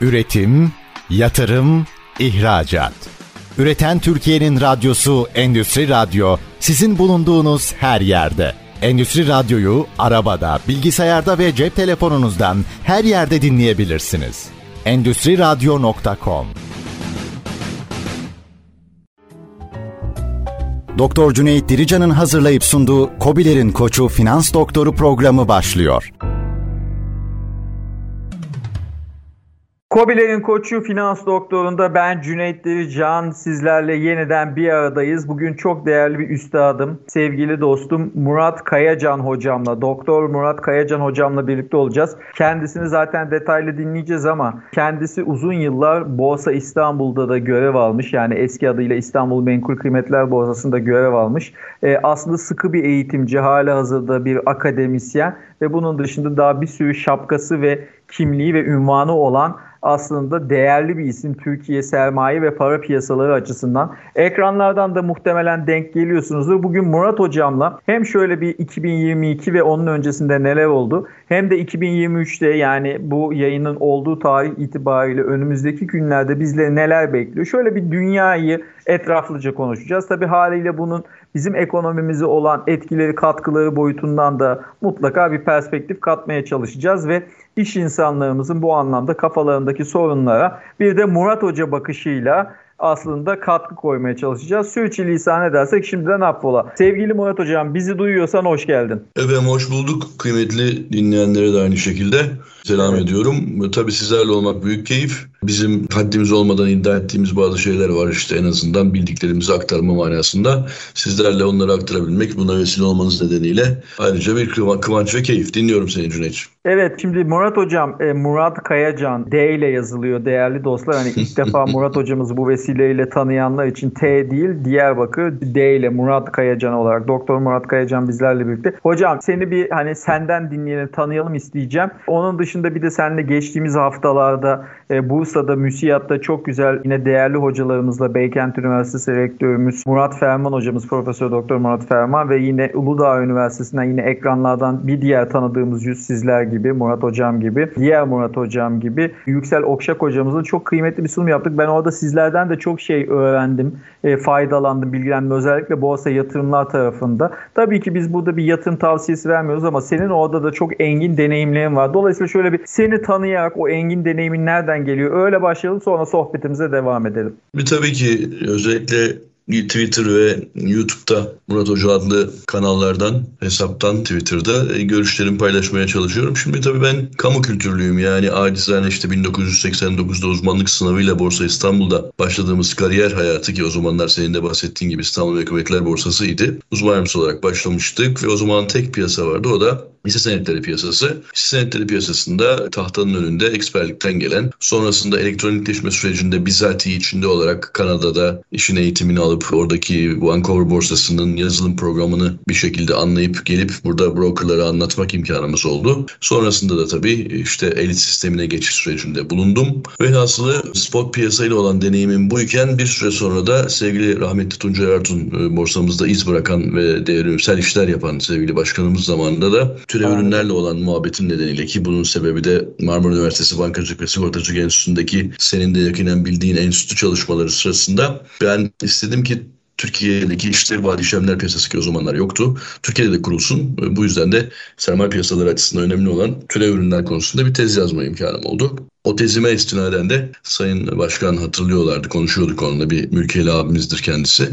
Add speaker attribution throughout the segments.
Speaker 1: Üretim, yatırım, ihracat. Üreten Türkiye'nin radyosu Endüstri Radyo sizin bulunduğunuz her yerde. Endüstri Radyo'yu arabada, bilgisayarda ve cep telefonunuzdan her yerde dinleyebilirsiniz. Endüstri Radyo.com Doktor Cüneyt Dirican'ın hazırlayıp sunduğu Kobilerin Koçu Finans Doktoru programı başlıyor.
Speaker 2: Kobilerin koçu Finans Doktoru'nda ben Cüneyt Can sizlerle yeniden bir aradayız. Bugün çok değerli bir üstadım, sevgili dostum Murat Kayacan hocamla, Doktor Murat Kayacan hocamla birlikte olacağız. Kendisini zaten detaylı dinleyeceğiz ama kendisi uzun yıllar Borsa İstanbul'da da görev almış. Yani eski adıyla İstanbul Menkul Kıymetler Borsası'nda görev almış. Ee, aslında sıkı bir eğitimci, hala hazırda bir akademisyen ve bunun dışında daha bir sürü şapkası ve kimliği ve ünvanı olan aslında değerli bir isim Türkiye sermaye ve para piyasaları açısından. Ekranlardan da muhtemelen denk geliyorsunuzdur. Bugün Murat Hocam'la hem şöyle bir 2022 ve onun öncesinde neler oldu hem de 2023'te yani bu yayının olduğu tarih itibariyle önümüzdeki günlerde bizleri neler bekliyor? Şöyle bir dünyayı etraflıca konuşacağız. Tabi haliyle bunun bizim ekonomimize olan etkileri, katkıları boyutundan da mutlaka bir perspektif katmaya çalışacağız ve iş insanlarımızın bu anlamda kafalarındaki sorunlara bir de Murat Hoca bakışıyla aslında katkı koymaya çalışacağız. Sürçülisan edersek şimdiden affola. Sevgili Murat Hocam bizi duyuyorsan hoş geldin.
Speaker 3: Efendim hoş bulduk. Kıymetli dinleyenlere de aynı şekilde selam evet. ediyorum. Tabii sizlerle olmak büyük keyif. Bizim haddimiz olmadan iddia ettiğimiz bazı şeyler var işte en azından bildiklerimizi aktarma manasında. Sizlerle onları aktarabilmek, buna vesile olmanız nedeniyle ayrıca bir kıvanç ve keyif. Dinliyorum seni Cüneyt'ciğim.
Speaker 2: Evet şimdi Murat Hocam, e, Murat Kayacan D ile yazılıyor değerli dostlar. Hani ilk defa Murat Hocamızı bu vesileyle tanıyanlar için T değil Diyarbakır D ile Murat Kayacan olarak Doktor Murat Kayacan bizlerle birlikte. Hocam seni bir hani senden dinleyeni tanıyalım isteyeceğim. Onun dışında bir de seninle geçtiğimiz haftalarda e, Bursa'da MÜSİAD'da çok güzel yine değerli hocalarımızla Beykent Üniversitesi rektörümüz Murat Ferman hocamız Profesör Doktor Murat Ferman ve yine Uludağ Üniversitesi'nden yine ekranlardan bir diğer tanıdığımız yüz sizler gibi Murat hocam gibi diğer Murat hocam gibi Yüksel Okşak hocamızın çok kıymetli bir sunum yaptık. Ben orada sizlerden de çok şey öğrendim, e, faydalandım, bilgilendim özellikle borsa yatırımlar tarafında. Tabii ki biz burada bir yatırım tavsiyesi vermiyoruz ama senin orada da çok engin deneyimlerin var. Dolayısıyla şöyle bir seni tanıyarak o engin deneyimin nereden geliyor öyle başlayalım sonra sohbetimize devam edelim.
Speaker 3: Bir tabii ki özellikle Twitter ve YouTube'da Murat Hoca adlı kanallardan, hesaptan Twitter'da e, görüşlerimi paylaşmaya çalışıyorum. Şimdi tabii ben kamu kültürlüyüm yani acizane işte 1989'da uzmanlık sınavıyla Borsa İstanbul'da başladığımız kariyer hayatı ki o zamanlar senin de bahsettiğin gibi İstanbul Hükümetler Borsası'ydı. Uzman yardımcısı olarak başlamıştık ve o zaman tek piyasa vardı o da hisse senetleri piyasası. Hisse senetleri piyasasında tahtanın önünde eksperlikten gelen, sonrasında elektronikleşme sürecinde bizatihi içinde olarak Kanada'da işin eğitimini alıp oradaki Vancouver borsasının yazılım programını bir şekilde anlayıp gelip burada brokerlara anlatmak imkanımız oldu. Sonrasında da tabii işte elit sistemine geçiş sürecinde bulundum. Ve hasılı spot piyasayla olan deneyimim buyken bir süre sonra da sevgili rahmetli Tuncay Artun e, borsamızda iz bırakan ve devrimsel işler yapan sevgili başkanımız zamanında da türev ürünlerle olan muhabbetin nedeniyle ki bunun sebebi de Marmara Üniversitesi Bankacılık ve Sigortacılık Enstitüsü'ndeki senin de yakinen bildiğin enstitü çalışmaları sırasında ben istedim ki Türkiye'deki işleri vade işlemler piyasası ki o zamanlar yoktu. Türkiye'de de kurulsun. Bu yüzden de sermaye piyasaları açısından önemli olan türev ürünler konusunda bir tez yazma imkanım oldu. O tezime istinaden de Sayın Başkan hatırlıyorlardı, konuşuyorduk onunla bir mülkiyeli abimizdir kendisi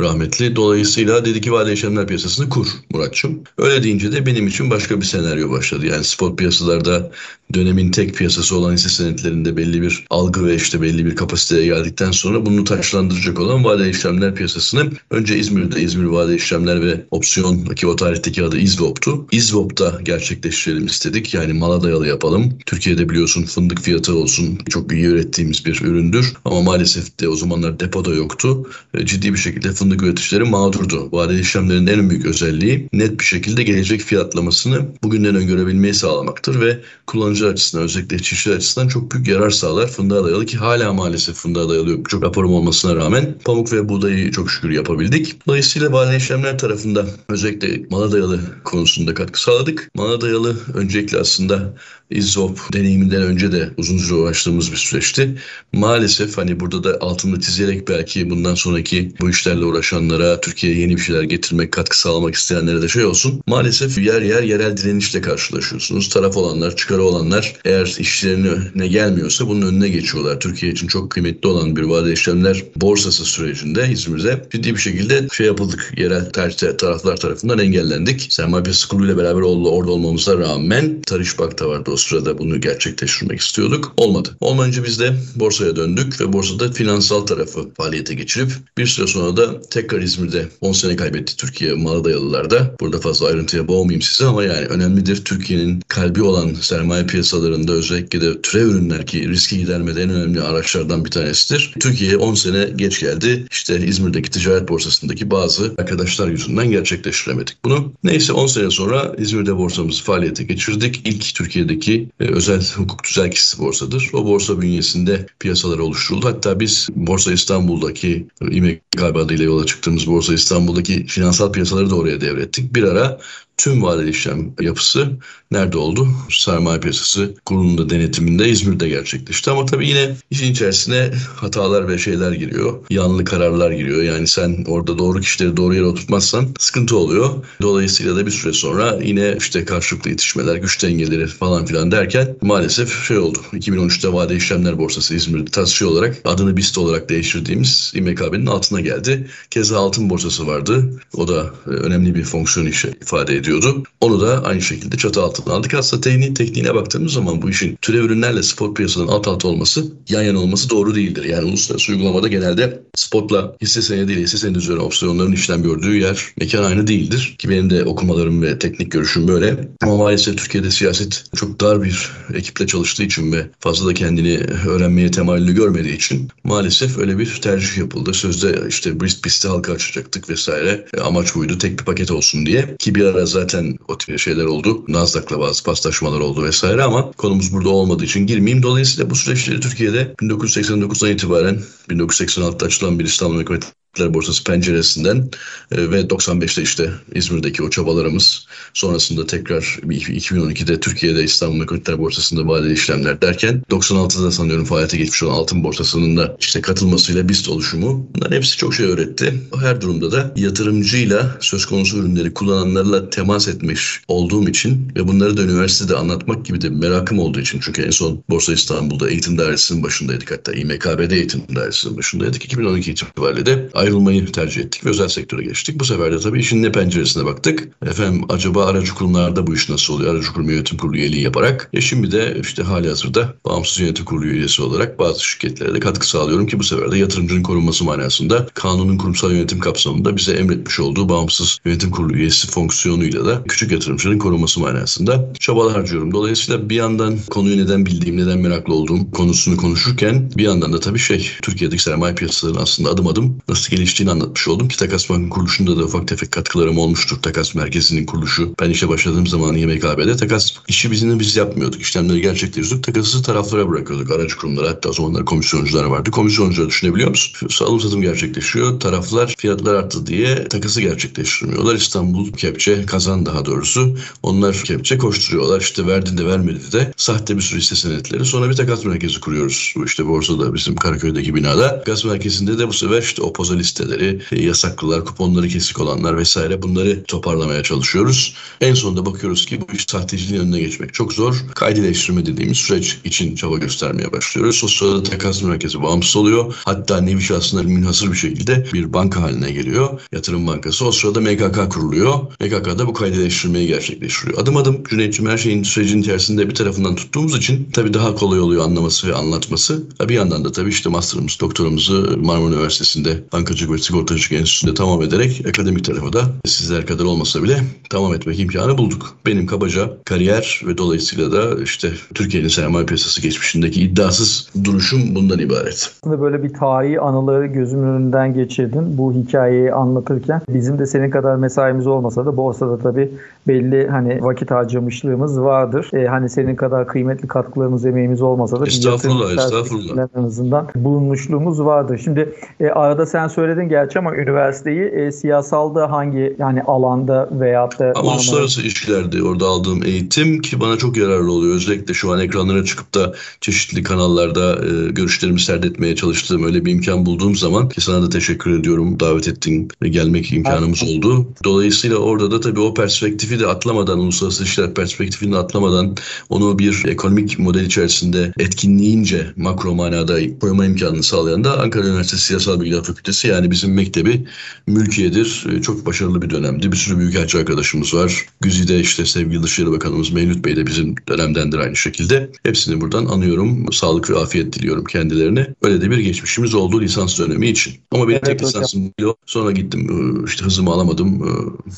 Speaker 3: rahmetli. Dolayısıyla dedi ki vade işlemler piyasasını kur Muratçım. Öyle deyince de benim için başka bir senaryo başladı. Yani spot piyasalarda dönemin tek piyasası olan hisse senetlerinde belli bir algı ve işte belli bir kapasiteye geldikten sonra bunu taşlandıracak olan vade işlemler piyasasını önce İzmir'de İzmir Vade işlemler ve opsiyon ki o tarihteki adı İzvop'tu. İzvop'ta gerçekleştirelim istedik. Yani mala dayalı yapalım. Türkiye'de biliyorsun fındık fiyatı olsun çok iyi ürettiğimiz bir üründür. Ama maalesef de o zamanlar depoda yoktu. Ciddi bir şekilde fındık üreticileri mağdurdu. Vadeli işlemlerin en büyük özelliği net bir şekilde gelecek fiyatlamasını bugünden öngörebilmeyi sağlamaktır ve kullanıcı açısından özellikle çiftçiler açısından çok büyük yarar sağlar. Fındığa dayalı ki hala maalesef fındığa dayalı çok raporum olmasına rağmen pamuk ve buğdayı çok şükür yapabildik. Dolayısıyla vadeli işlemler tarafında özellikle mala dayalı konusunda katkı sağladık. Mala dayalı öncelikle aslında İzzop deneyiminden önce de uzun süre uğraştığımız bir süreçti. Maalesef hani burada da altını çizerek belki bundan sonraki bu işlerle uğraşanlara, Türkiye'ye yeni bir şeyler getirmek, katkı sağlamak isteyenlere de şey olsun. Maalesef yer yer yerel direnişle karşılaşıyorsunuz. Taraf olanlar, çıkarı olanlar eğer işlerine gelmiyorsa bunun önüne geçiyorlar. Türkiye için çok kıymetli olan bir vade işlemler borsası sürecinde İzmir'de ciddi bir şekilde şey yapıldık. Yerel taraflar tarafından engellendik. Sermaye Piyasası Kurulu ile beraber orada olmamıza rağmen Tarış Bak'ta vardı o sırada bunu gerçekleştirmek istiyorduk. Olmadı. Olmayınca biz de borsaya döndük ve borsada finansal tarafı faaliyete geçirip bir süre sonra da tekrar İzmir'de 10 sene kaybetti Türkiye malı dayalılarda. Burada fazla ayrıntıya boğmayayım size ama yani önemlidir. Türkiye'nin kalbi olan sermaye piyasalarında özellikle de türev ürünler ki riski gidermede en önemli araçlardan bir tanesidir. Türkiye 10 sene geç geldi. İşte İzmir'deki ticaret borsasındaki bazı arkadaşlar yüzünden gerçekleştiremedik bunu. Neyse 10 sene sonra İzmir'de borsamızı faaliyete geçirdik. İlk Türkiye'deki e, özel hukuk tüzelkisi borsadır. O borsa bünyesinde piyasalar oluşturuldu. Hatta biz Borsa İstanbul'daki İMKB adıyla yola çıktığımız Borsa İstanbul'daki finansal piyasaları da oraya devrettik. Bir ara tüm vadeli işlem yapısı nerede oldu? Sermaye piyasası kurulunda denetiminde İzmir'de gerçekleşti. Ama tabii yine işin içerisine hatalar ve şeyler giriyor. Yanlı kararlar giriyor. Yani sen orada doğru kişileri doğru yere oturtmazsan sıkıntı oluyor. Dolayısıyla da bir süre sonra yine işte karşılıklı yetişmeler, güç dengeleri falan filan derken maalesef şey oldu. 2013'te vade işlemler borsası İzmir'de tasfiye olarak adını BIST olarak değiştirdiğimiz İMKB'nin altına geldi. Keza altın borsası vardı. O da e, önemli bir fonksiyon işe ifade ediyor ediyordu. Onu da aynı şekilde çatı altına aldık. Aslında tekniğin tekniğine baktığımız zaman bu işin türev ürünlerle spot piyasalarının alt alta olması yan yana olması doğru değildir. Yani uluslararası uygulamada genelde spotla hisse senedi ile hisse senedi üzerine opsiyonların işlem gördüğü yer mekan aynı değildir. Ki benim de okumalarım ve teknik görüşüm böyle. Ama maalesef Türkiye'de siyaset çok dar bir ekiple çalıştığı için ve fazla da kendini öğrenmeye temayülü görmediği için maalesef öyle bir tercih yapıldı. Sözde işte BRIST pisti halka açacaktık vesaire. E, amaç buydu tek bir paket olsun diye. Ki bir ara zaten o tip şeyler oldu. Nasdaq'la bazı paslaşmalar oldu vesaire ama konumuz burada olmadığı için girmeyeyim. Dolayısıyla bu süreçleri Türkiye'de 1989'dan itibaren 1986'da açılan bir İstanbul Hükümeti Borsası penceresinden e, ve 95'te işte İzmir'deki o çabalarımız sonrasında tekrar 2012'de Türkiye'de İstanbul Ekonomiler Borsası'nda vadeli işlemler derken 96'da sanıyorum faaliyete geçmiş olan altın borsasının da işte katılmasıyla BIST oluşumu bunların hepsi çok şey öğretti. Her durumda da yatırımcıyla söz konusu ürünleri kullananlarla temas etmiş olduğum için ve bunları da üniversitede anlatmak gibi de merakım olduğu için çünkü en son Borsa İstanbul'da eğitim dairesinin başındaydık hatta İMKB'de eğitim dairesinin başındaydık. 2012 itibariyle de ayrılmayı tercih ettik ve özel sektöre geçtik. Bu sefer de tabii işin ne penceresine baktık. Efendim acaba aracı kurumlarda bu iş nasıl oluyor? Aracı kurum yönetim kurulu üyeliği yaparak. E şimdi de işte hali hazırda bağımsız yönetim kurulu üyesi olarak bazı şirketlere de katkı sağlıyorum ki bu sefer de yatırımcının korunması manasında kanunun kurumsal yönetim kapsamında bize emretmiş olduğu bağımsız yönetim kurulu üyesi fonksiyonuyla da küçük yatırımcının korunması manasında çabalar harcıyorum. Dolayısıyla bir yandan konuyu neden bildiğim, neden meraklı olduğum konusunu konuşurken bir yandan da tabii şey Türkiye'deki sermaye piyasalarının aslında adım adım nasıl geliştiğini anlatmış oldum ki Takas Bank'ın kuruluşunda da ufak tefek katkılarım olmuştur. Takas Merkezi'nin kuruluşu. Ben işe başladığım zaman YMKB'de takas işi bizini biz yapmıyorduk. İşlemleri gerçekleştiriyorduk. Takası taraflara bırakıyorduk. Aracı kurumlara hatta o zamanlar komisyoncular vardı. Komisyoncuları düşünebiliyor musun? Alım satım gerçekleşiyor. Taraflar fiyatlar arttı diye takası gerçekleştirmiyorlar. İstanbul kepçe kazan daha doğrusu. Onlar kepçe koşturuyorlar. İşte verdin de vermedi de sahte bir sürü hisse senetleri. Sonra bir takas merkezi kuruyoruz. İşte borsada bizim Karaköy'deki binada. Takas merkezinde de bu sefer işte opoza listeleri, yasaklılar, kuponları kesik olanlar vesaire bunları toparlamaya çalışıyoruz. En sonunda bakıyoruz ki bu iş sahteciliğin önüne geçmek çok zor. Kaydileştirme dediğimiz süreç için çaba göstermeye başlıyoruz. O takas merkezi bağımsız oluyor. Hatta nevi şahsına münhasır bir şekilde bir banka haline geliyor. Yatırım bankası. O sırada MKK kuruluyor. MKK da bu kaydileştirmeyi gerçekleştiriyor. Adım adım Cüneyt'ciğim her şeyin sürecin içerisinde bir tarafından tuttuğumuz için tabii daha kolay oluyor anlaması ve anlatması. Bir yandan da tabii işte master'ımız, doktorumuzu Marmara Üniversitesi'nde Ankara Bankacılık ve Sigortacılık Enstitüsü'nde tamam ederek akademik tarafı da sizler kadar olmasa bile tamam etmek imkanı bulduk. Benim kabaca kariyer ve dolayısıyla da işte Türkiye'nin sermaye piyasası geçmişindeki iddiasız duruşum bundan ibaret.
Speaker 2: Aslında böyle bir tarihi anıları gözümün önünden geçirdin bu hikayeyi anlatırken. Bizim de senin kadar mesaimiz olmasa da borsada tabii belli hani vakit harcamışlığımız vardır. E, hani senin kadar kıymetli katkılarımız, emeğimiz olmasa da
Speaker 3: estağfurullah, estağfurullah.
Speaker 2: en azından bulunmuşluğumuz vardır. Şimdi e, arada sen söyledin gerçi ama üniversiteyi e, siyasalda hangi yani alanda veyahut da
Speaker 3: ama uluslararası ilişkilerde orada aldığım eğitim ki bana çok yararlı oluyor. Özellikle şu an ekranlara çıkıp da çeşitli kanallarda e, görüşlerimi serdetmeye çalıştığım öyle bir imkan bulduğum zaman ki sana da teşekkür ediyorum. Davet ettin ve gelmek imkanımız evet. oldu. Dolayısıyla orada da tabii o perspektifi de atlamadan, uluslararası ilişkiler perspektifini atlamadan onu bir ekonomik model içerisinde etkinliğince makro manada koyma imkanını sağlayan da Ankara Üniversitesi Siyasal Bilgiler Fakültesi yani bizim mektebi mülkiyedir. E, çok başarılı bir dönemdi. Bir sürü büyükelçi arkadaşımız var. Güzide işte sevgili Dışişleri Bakanımız Mevlüt Bey de bizim dönemdendir aynı şekilde. Hepsini buradan anıyorum. Sağlık ve afiyet diliyorum kendilerine. Öyle de bir geçmişimiz oldu lisans dönemi için. Ama benim evet, tek lisansım Sonra gittim e, işte hızımı alamadım. E,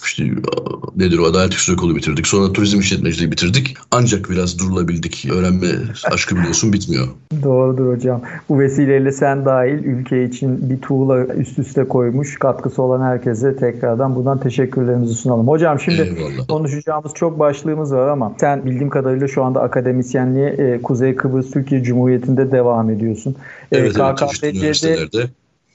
Speaker 3: işte nedir o Adalet Yüksek Okulu bitirdik. Sonra turizm işletmeciliği bitirdik. Ancak biraz durulabildik. Öğrenme aşkı biliyorsun bitmiyor.
Speaker 2: Doğrudur hocam. Bu vesileyle sen dahil ülke için bir tuğla üst üste koymuş katkısı olan herkese tekrardan buradan teşekkürlerimizi sunalım. Hocam şimdi Eyvallah. konuşacağımız çok başlığımız var ama sen bildiğim kadarıyla şu anda akademisyenliğe e, Kuzey Kıbrıs Türkiye Cumhuriyeti'nde devam ediyorsun.
Speaker 3: Evet, e, evet KKTC'de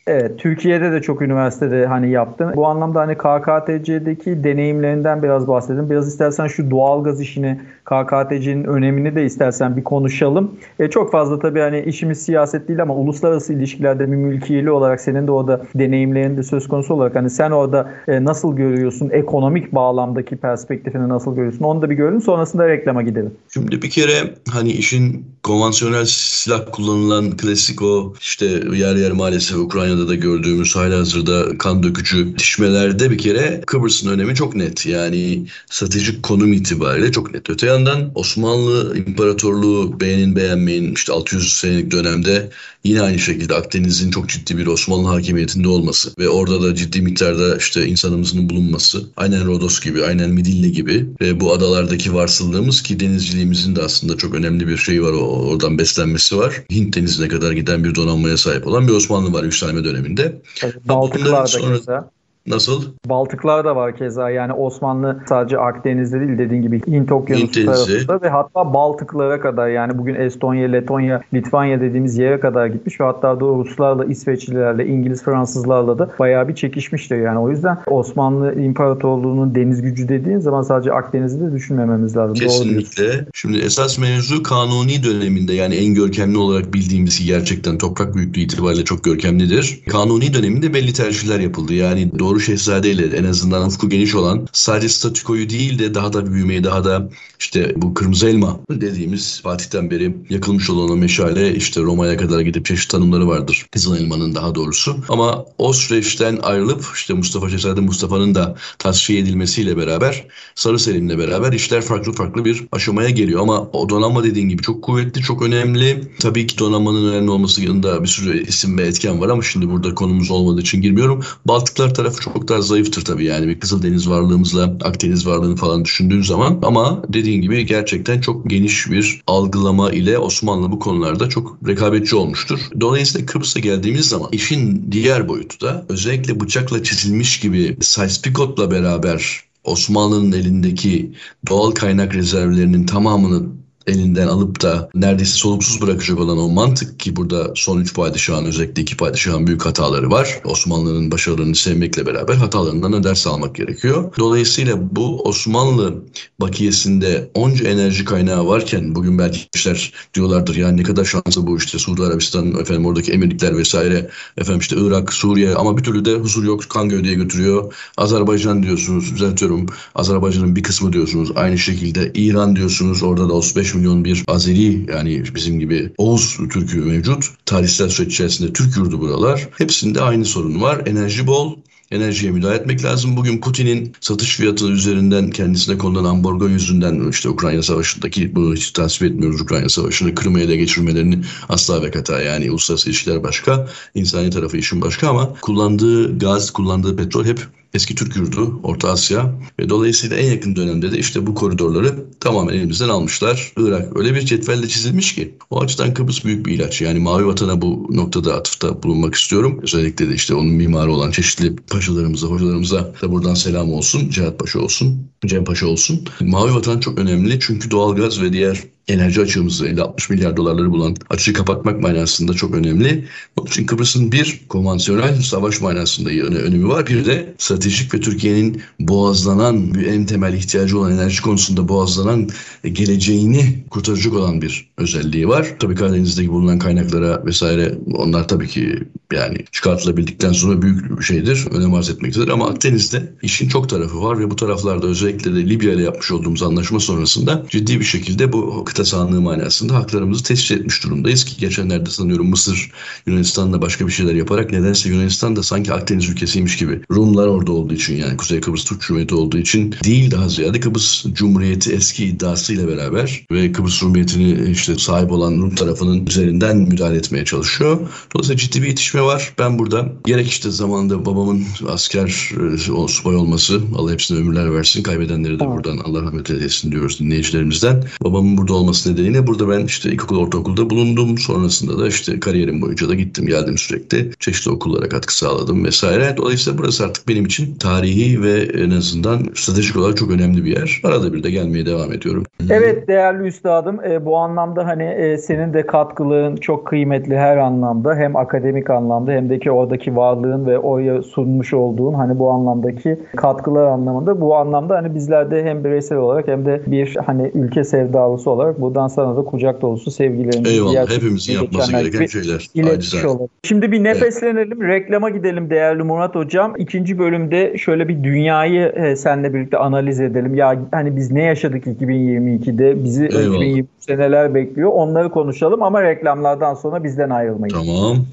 Speaker 2: Evet, Türkiye'de de çok üniversitede hani yaptın. Bu anlamda hani KKTC'deki deneyimlerinden biraz bahsedin. Biraz istersen şu doğalgaz işini, KKTC'nin önemini de istersen bir konuşalım. E, çok fazla tabii hani işimiz siyaset değil ama uluslararası ilişkilerde bir mülkiyeli olarak senin de orada deneyimlerinde söz konusu olarak hani sen orada e, nasıl görüyorsun? Ekonomik bağlamdaki perspektifini nasıl görüyorsun? Onu da bir görelim. Sonrasında reklama gidelim.
Speaker 3: Şimdi bir kere hani işin konvansiyonel silah kullanılan klasik o işte yer yer maalesef Ukrayna'da da gördüğümüz hala hazırda kan dökücü tişmelerde bir kere Kıbrıs'ın önemi çok net. Yani stratejik konum itibariyle çok net. Öte yandan Osmanlı İmparatorluğu beğenin beğenmeyin işte 600 senelik dönemde yine aynı şekilde Akdeniz'in çok ciddi bir Osmanlı hakimiyetinde olması ve orada da ciddi miktarda işte insanımızın bulunması aynen Rodos gibi aynen Midilli gibi ve bu adalardaki varsıldığımız ki denizciliğimizin de aslında çok önemli bir şey var oradan beslenmesi var. Hint denizine kadar giden bir donanmaya sahip olan bir Osmanlı var yükselme döneminde.
Speaker 2: Baltıklar da
Speaker 3: Nasıl?
Speaker 2: Baltıklar da var keza yani Osmanlı sadece Akdeniz'de değil dediğin gibi Hint Okyanusu tarafında ve hatta Baltıklara kadar yani bugün Estonya, Letonya, Litvanya dediğimiz yere kadar gitmiş ve hatta da Ruslarla, İsveçlilerle, İngiliz, Fransızlarla da bayağı bir çekişmiştir yani o yüzden Osmanlı İmparatorluğu'nun deniz gücü dediğin zaman sadece Akdeniz'i de düşünmememiz lazım.
Speaker 3: Kesinlikle. Şimdi esas mevzu kanuni döneminde yani en görkemli olarak bildiğimiz ki gerçekten toprak büyüklüğü itibariyle çok görkemlidir. Kanuni döneminde belli tercihler yapıldı. Yani doğru Doğru Şehzade ile en azından ufku geniş olan sadece statükoyu değil de daha da büyümeyi daha da işte bu kırmızı elma dediğimiz Fatih'ten beri yakılmış olan o meşale işte Roma'ya kadar gidip çeşitli tanımları vardır. Kızıl elmanın daha doğrusu. Ama o süreçten ayrılıp işte Mustafa Şehzade Mustafa'nın da tasfiye edilmesiyle beraber Sarı Selim'le beraber işler farklı farklı bir aşamaya geliyor. Ama o donanma dediğin gibi çok kuvvetli, çok önemli. Tabii ki donanmanın önemli olması yanında bir sürü isim ve etken var ama şimdi burada konumuz olmadığı için girmiyorum. Baltıklar tarafı çok daha zayıftır tabii yani bir Kızıldeniz varlığımızla Akdeniz varlığını falan düşündüğün zaman ama dediğin gibi gerçekten çok geniş bir algılama ile Osmanlı bu konularda çok rekabetçi olmuştur. Dolayısıyla Kıbrıs'a geldiğimiz zaman işin diğer boyutu da özellikle bıçakla çizilmiş gibi Sykes-Picot'la beraber Osmanlı'nın elindeki doğal kaynak rezervlerinin tamamını elinden alıp da neredeyse soluksuz bırakacak olan o mantık ki burada son üç padişahın özellikle iki padişahın büyük hataları var. Osmanlı'nın başarılarını sevmekle beraber hatalarından da ders almak gerekiyor. Dolayısıyla bu Osmanlı bakiyesinde onca enerji kaynağı varken bugün belki işler diyorlardır ya ne kadar şanslı bu işte Suudi Arabistan efendim oradaki emirlikler vesaire efendim işte Irak, Suriye ama bir türlü de huzur yok kan gövdeye götürüyor. Azerbaycan diyorsunuz düzeltiyorum Azerbaycan'ın bir kısmı diyorsunuz aynı şekilde İran diyorsunuz orada da 35 milyon bir Azeri yani bizim gibi Oğuz Türk'ü mevcut. Tarihsel süreç içerisinde Türk yurdu buralar. Hepsinde aynı sorun var. Enerji bol, enerjiye müdahale etmek lazım. Bugün Putin'in satış fiyatı üzerinden kendisine konulan ambargo yüzünden işte Ukrayna Savaşı'ndaki bunu hiç tasvip etmiyoruz Ukrayna Savaşı'nı Kırım'ı ele geçirmelerini asla ve kata yani uluslararası ilişkiler başka, insani tarafı işin başka ama kullandığı gaz, kullandığı petrol hep eski Türk yurdu, Orta Asya ve dolayısıyla en yakın dönemde de işte bu koridorları tamamen elimizden almışlar. Irak öyle bir cetvelle çizilmiş ki o açıdan Kıbrıs büyük bir ilaç. Yani Mavi Vatan'a bu noktada atıfta bulunmak istiyorum. Özellikle de işte onun mimarı olan çeşitli paşalarımıza, hocalarımıza da buradan selam olsun. Cihat Paşa olsun, Cem Paşa olsun. Mavi Vatan çok önemli çünkü doğalgaz ve diğer enerji açığımızı 50-60 milyar dolarları bulan açığı kapatmak manasında çok önemli. Onun için Kıbrıs'ın bir konvansiyonel savaş manasında önemi var. Bir de stratejik ve Türkiye'nin boğazlanan en temel ihtiyacı olan enerji konusunda boğazlanan geleceğini kurtaracak olan bir özelliği var. Tabii Karadeniz'deki bulunan kaynaklara vesaire onlar tabii ki yani çıkartılabildikten sonra büyük bir şeydir. Önem arz etmektedir ama Akdeniz'de işin çok tarafı var ve bu taraflarda özellikle de Libya ile yapmış olduğumuz anlaşma sonrasında ciddi bir şekilde bu kıta sahanlığı manasında haklarımızı tescil etmiş durumdayız ki geçenlerde sanıyorum Mısır Yunanistan'la başka bir şeyler yaparak nedense Yunanistan da sanki Akdeniz ülkesiymiş gibi. Rumlar orada olduğu için yani Kuzey Kıbrıs Türk Cumhuriyeti olduğu için değil daha ziyade Kıbrıs Cumhuriyeti eski iddiasıyla beraber ve Kıbrıs Cumhuriyeti'ni işte sahip olan Rum tarafının üzerinden müdahale etmeye çalışıyor. Dolayısıyla ciddi bir yetişme var. Ben burada gerek işte zamanında babamın asker e, subay olması Allah hepsine ömürler versin. Kaybedenleri de buradan Allah rahmet eylesin diyoruz dinleyicilerimizden. Babamın burada olması nedeniyle burada ben işte ilkokul ortaokulda bulundum. Sonrasında da işte kariyerim boyunca da gittim geldim sürekli. Çeşitli okullara katkı sağladım vesaire. Dolayısıyla burası artık benim için tarihi ve en azından stratejik olarak çok önemli bir yer. Arada bir de gelmeye devam ediyorum.
Speaker 2: Evet değerli üstadım e, bu anlamda hani e, senin de katkılığın çok kıymetli her anlamda. Hem akademik anlamda hem de ki oradaki varlığın ve oraya sunmuş olduğun hani bu anlamdaki katkılar anlamında bu anlamda hani bizler de hem bireysel olarak hem de bir hani ülke sevdalısı olarak buradan sana da kucak dolusu sevgilerimizi
Speaker 3: Eyvallah hepimizin yapması gereken şeyler.
Speaker 2: İletmiş olalım. Şimdi bir nefeslenelim evet. reklama gidelim değerli Murat Hocam. İkinci bölümde şöyle bir dünyayı e, seninle birlikte analiz edelim. Ya hani biz ne yaşadık 2022'de bizi 2023 seneler bekliyor onları konuşalım ama reklamlardan sonra bizden ayrılmayın.
Speaker 3: Tamam.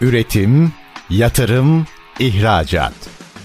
Speaker 1: Üretim, yatırım, ihracat.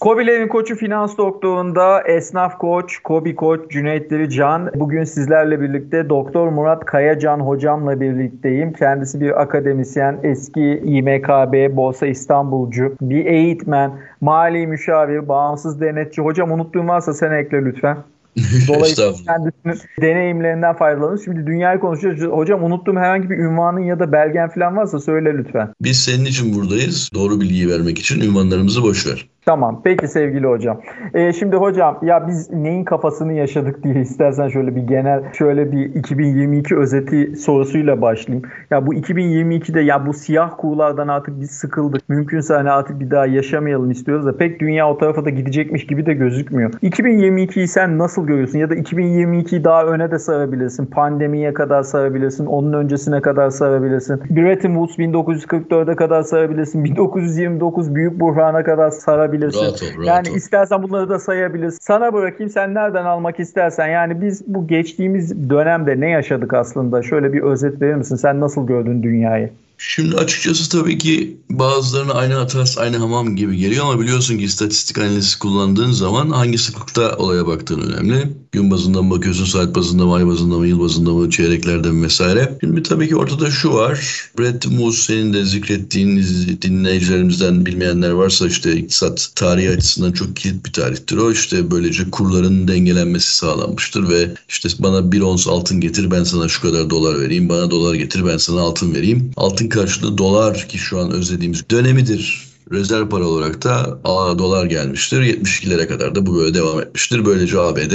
Speaker 2: Kobilerin koçu finans doktorunda esnaf koç, Kobi koç Cüneyt Can. Bugün sizlerle birlikte Doktor Murat Kayacan hocamla birlikteyim. Kendisi bir akademisyen, eski İMKB, Borsa İstanbulcu, bir eğitmen, mali müşavir, bağımsız denetçi. Hocam unuttuğum varsa sen ekle lütfen. Dolayısıyla kendisinin deneyimlerinden faydalanın. Şimdi dünyayı konuşuyoruz. Hocam unuttuğum herhangi bir ünvanın ya da belgen falan varsa söyle lütfen.
Speaker 3: Biz senin için buradayız. Doğru bilgiyi vermek için ünvanlarımızı boş ver.
Speaker 2: Tamam. Peki sevgili hocam. Ee, şimdi hocam ya biz neyin kafasını yaşadık diye istersen şöyle bir genel şöyle bir 2022 özeti sorusuyla başlayayım. Ya bu 2022'de ya bu siyah kuğulardan artık biz sıkıldık. Mümkünse hani artık bir daha yaşamayalım istiyoruz da pek dünya o tarafa da gidecekmiş gibi de gözükmüyor. 2022'yi sen nasıl görüyorsun? Ya da 2022'yi daha öne de sarabilirsin. Pandemiye kadar sarabilirsin. Onun öncesine kadar sarabilirsin. Bretton Woods 1944'e kadar sarabilirsin. 1929 Büyük Buhran'a kadar sarabilirsin sayabilirsin. Rahat ol, rahat yani ol. istersen bunları da sayabilirsin. Sana bırakayım sen nereden almak istersen. Yani biz bu geçtiğimiz dönemde ne yaşadık aslında? Şöyle bir özet verir misin? Sen nasıl gördün dünyayı?
Speaker 3: Şimdi açıkçası tabii ki bazılarına aynı hatası aynı hamam gibi geliyor ama biliyorsun ki istatistik analizi kullandığın zaman hangi sıklıkta olaya baktığın önemli. Gün bazında mı bakıyorsun, saat bazında mı, ay bazında mı, yıl bazında mı, çeyreklerde mi vesaire. Şimdi tabii ki ortada şu var. Brett Moose senin de zikrettiğin dinleyicilerimizden bilmeyenler varsa işte iktisat tarihi açısından çok kilit bir tarihtir o. İşte böylece kurların dengelenmesi sağlanmıştır ve işte bana bir ons altın getir ben sana şu kadar dolar vereyim, bana dolar getir ben sana altın vereyim. Altın karşılığı dolar ki şu an özlediğimiz dönemidir rezerv para olarak da dolar gelmiştir. 72'lere kadar da bu böyle devam etmiştir. Böylece ABD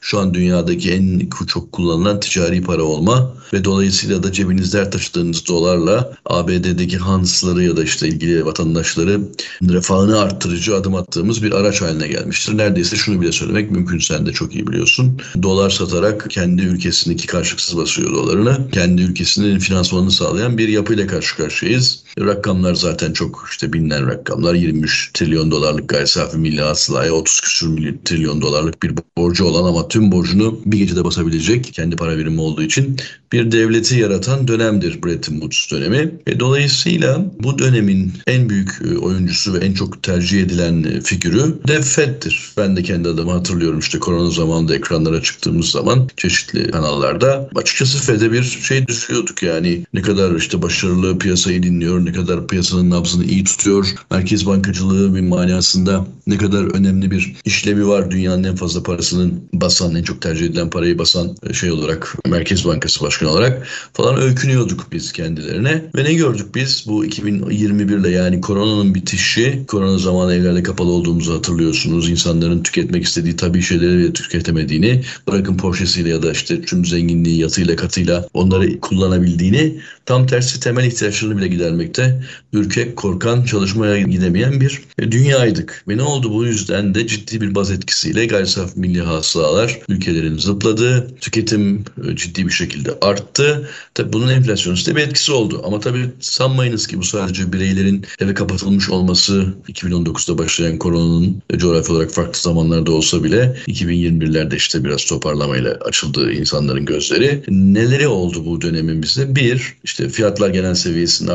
Speaker 3: şu an dünyadaki en çok kullanılan ticari para olma ve dolayısıyla da cebinizde taşıdığınız dolarla ABD'deki hansları ya da işte ilgili vatandaşları refahını arttırıcı adım attığımız bir araç haline gelmiştir. Neredeyse şunu bile söylemek mümkün sen de çok iyi biliyorsun. Dolar satarak kendi ülkesindeki karşılıksız basıyor dolarını. Kendi ülkesinin finansmanını sağlayan bir yapıyla karşı karşıyayız. Rakamlar zaten çok işte bilinen rakamlar. 23 trilyon dolarlık gayri safi milli hasılaya 30 küsur trilyon dolarlık bir borcu olan ama tüm borcunu bir gecede basabilecek kendi para birimi olduğu için bir devleti yaratan dönemdir Bretton Woods dönemi. E, dolayısıyla bu dönemin en büyük e, oyuncusu ve en çok tercih edilen e, figürü de Fed'dir. Ben de kendi adımı hatırlıyorum işte korona zamanında ekranlara çıktığımız zaman çeşitli kanallarda açıkçası Fed'e bir şey düşüyorduk yani ne kadar işte başarılı piyasayı dinliyor, ne kadar piyasanın nabzını iyi tutuyor, merkez bankacılığı bir manasında ne kadar önemli bir işlevi var dünyanın en fazla parasının basan, en çok tercih edilen parayı basan şey olarak Merkez Bankası Başkanı olarak falan öykünüyorduk biz kendilerine. Ve ne gördük biz bu 2021'de yani koronanın bitişi, korona zamanı evlerde kapalı olduğumuzu hatırlıyorsunuz. İnsanların tüketmek istediği tabii şeyleri tüketemediğini, bırakın Porsche'siyle ya da işte tüm zenginliği yatıyla katıyla onları kullanabildiğini, tam tersi temel ihtiyaçlarını bile gidermekte ürkek, korkan, çalışmaya gidemeyen bir dünyaydık. Ve ne oldu bu yüzden de ciddi bir baz etkisiyle gayri saf milli hasılalar ülkelerin zıpladı. Tüketim e, ciddi bir şekilde arttı. Tabi bunun enflasyonist bir etkisi oldu. Ama tabii sanmayınız ki bu sadece bireylerin eve kapatılmış olması 2019'da başlayan koronanın coğrafi olarak farklı zamanlarda olsa bile 2021'lerde işte biraz toparlamayla açıldı insanların gözleri. Neleri oldu bu dönemin bize? Bir, işte fiyatlar genel seviyesinin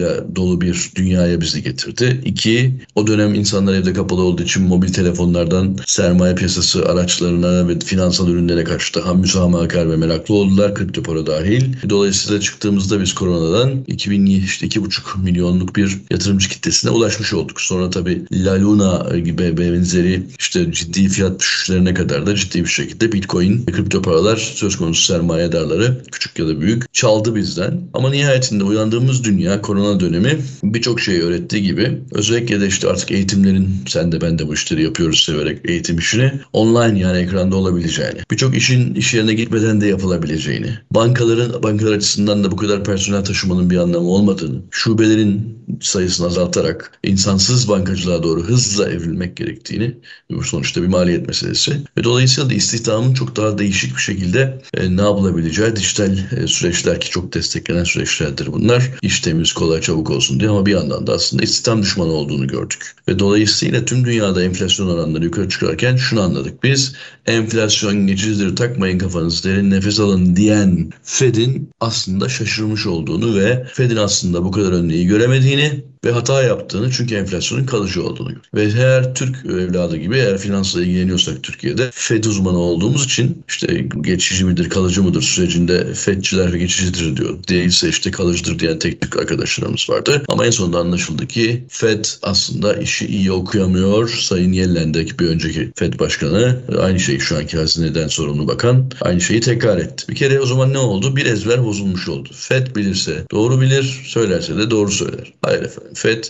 Speaker 3: artışıyla dolu bir dünyaya bizi getirdi. İki, o dönem insanlar evde kapalı olduğu için mobil telefonlardan sermaye piyasası araçlarına ve finansal ürünlere karşı daha müsamahakar ve meraklı oldular. Kripto para dahil. Dolayısıyla çıktığımızda biz koronadan 2000 işte 2,5 milyonluk bir yatırımcı kitlesine ulaşmış olduk. Sonra tabii La Luna gibi benzeri işte ciddi fiyat düşüşlerine kadar da ciddi bir şekilde Bitcoin ve kripto paralar söz konusu sermayedarları küçük ya da büyük çaldı bizden. Ama nihayetinde uyandığımız dünya korona dönemi birçok şey öğrettiği gibi özellikle de işte artık eğitimlerin sen de ben de bu işleri yapıyoruz severek eğitim işini online yani ekranda olabileceğini, birçok işin iş yerine gitmeden de yapılabileceğini, bankaların bankalar açısından da bu kadar personel taşımanın bir anlamı olmadığını, şubelerin sayısını azaltarak insansız bankacılığa doğru hızla evrilmek gerektiğini, bu sonuçta bir maliyet meselesi ve dolayısıyla da istihdamın çok daha değişik bir şekilde e, ne yapılabileceği dijital e, süreçler ki çok desteklenen süreçlerdir bunlar. İş temiz, kolay, çabuk olsun diye ama bir yandan da aslında istihdam düşmanı olduğunu gördük. Ve dolayısıyla tüm dünyada enflasyon oranları yukarı çıkarken şunu anladık. Biz enflasyon geçicidir takmayın kafanızı derin nefes alın diyen Fed'in aslında şaşırmış olduğunu ve Fed'in aslında bu kadar önleyi göremediğini ve hata yaptığını çünkü enflasyonun kalıcı olduğunu ve eğer Türk evladı gibi eğer finansla ilgileniyorsak Türkiye'de FED uzmanı olduğumuz için işte geçici midir kalıcı mıdır sürecinde FED'ciler geçicidir diyor. Değilse işte kalıcıdır diyen teknik arkadaşlarımız vardı. Ama en sonunda anlaşıldı ki FED aslında işi iyi okuyamıyor. Sayın Yellen'deki bir önceki FED başkanı aynı şeyi şu anki hazineden sorumlu bakan aynı şeyi tekrar etti. Bir kere o zaman ne oldu? Bir ezber bozulmuş oldu. FED bilirse doğru bilir, söylerse de doğru söyler. Hayır efendim. FED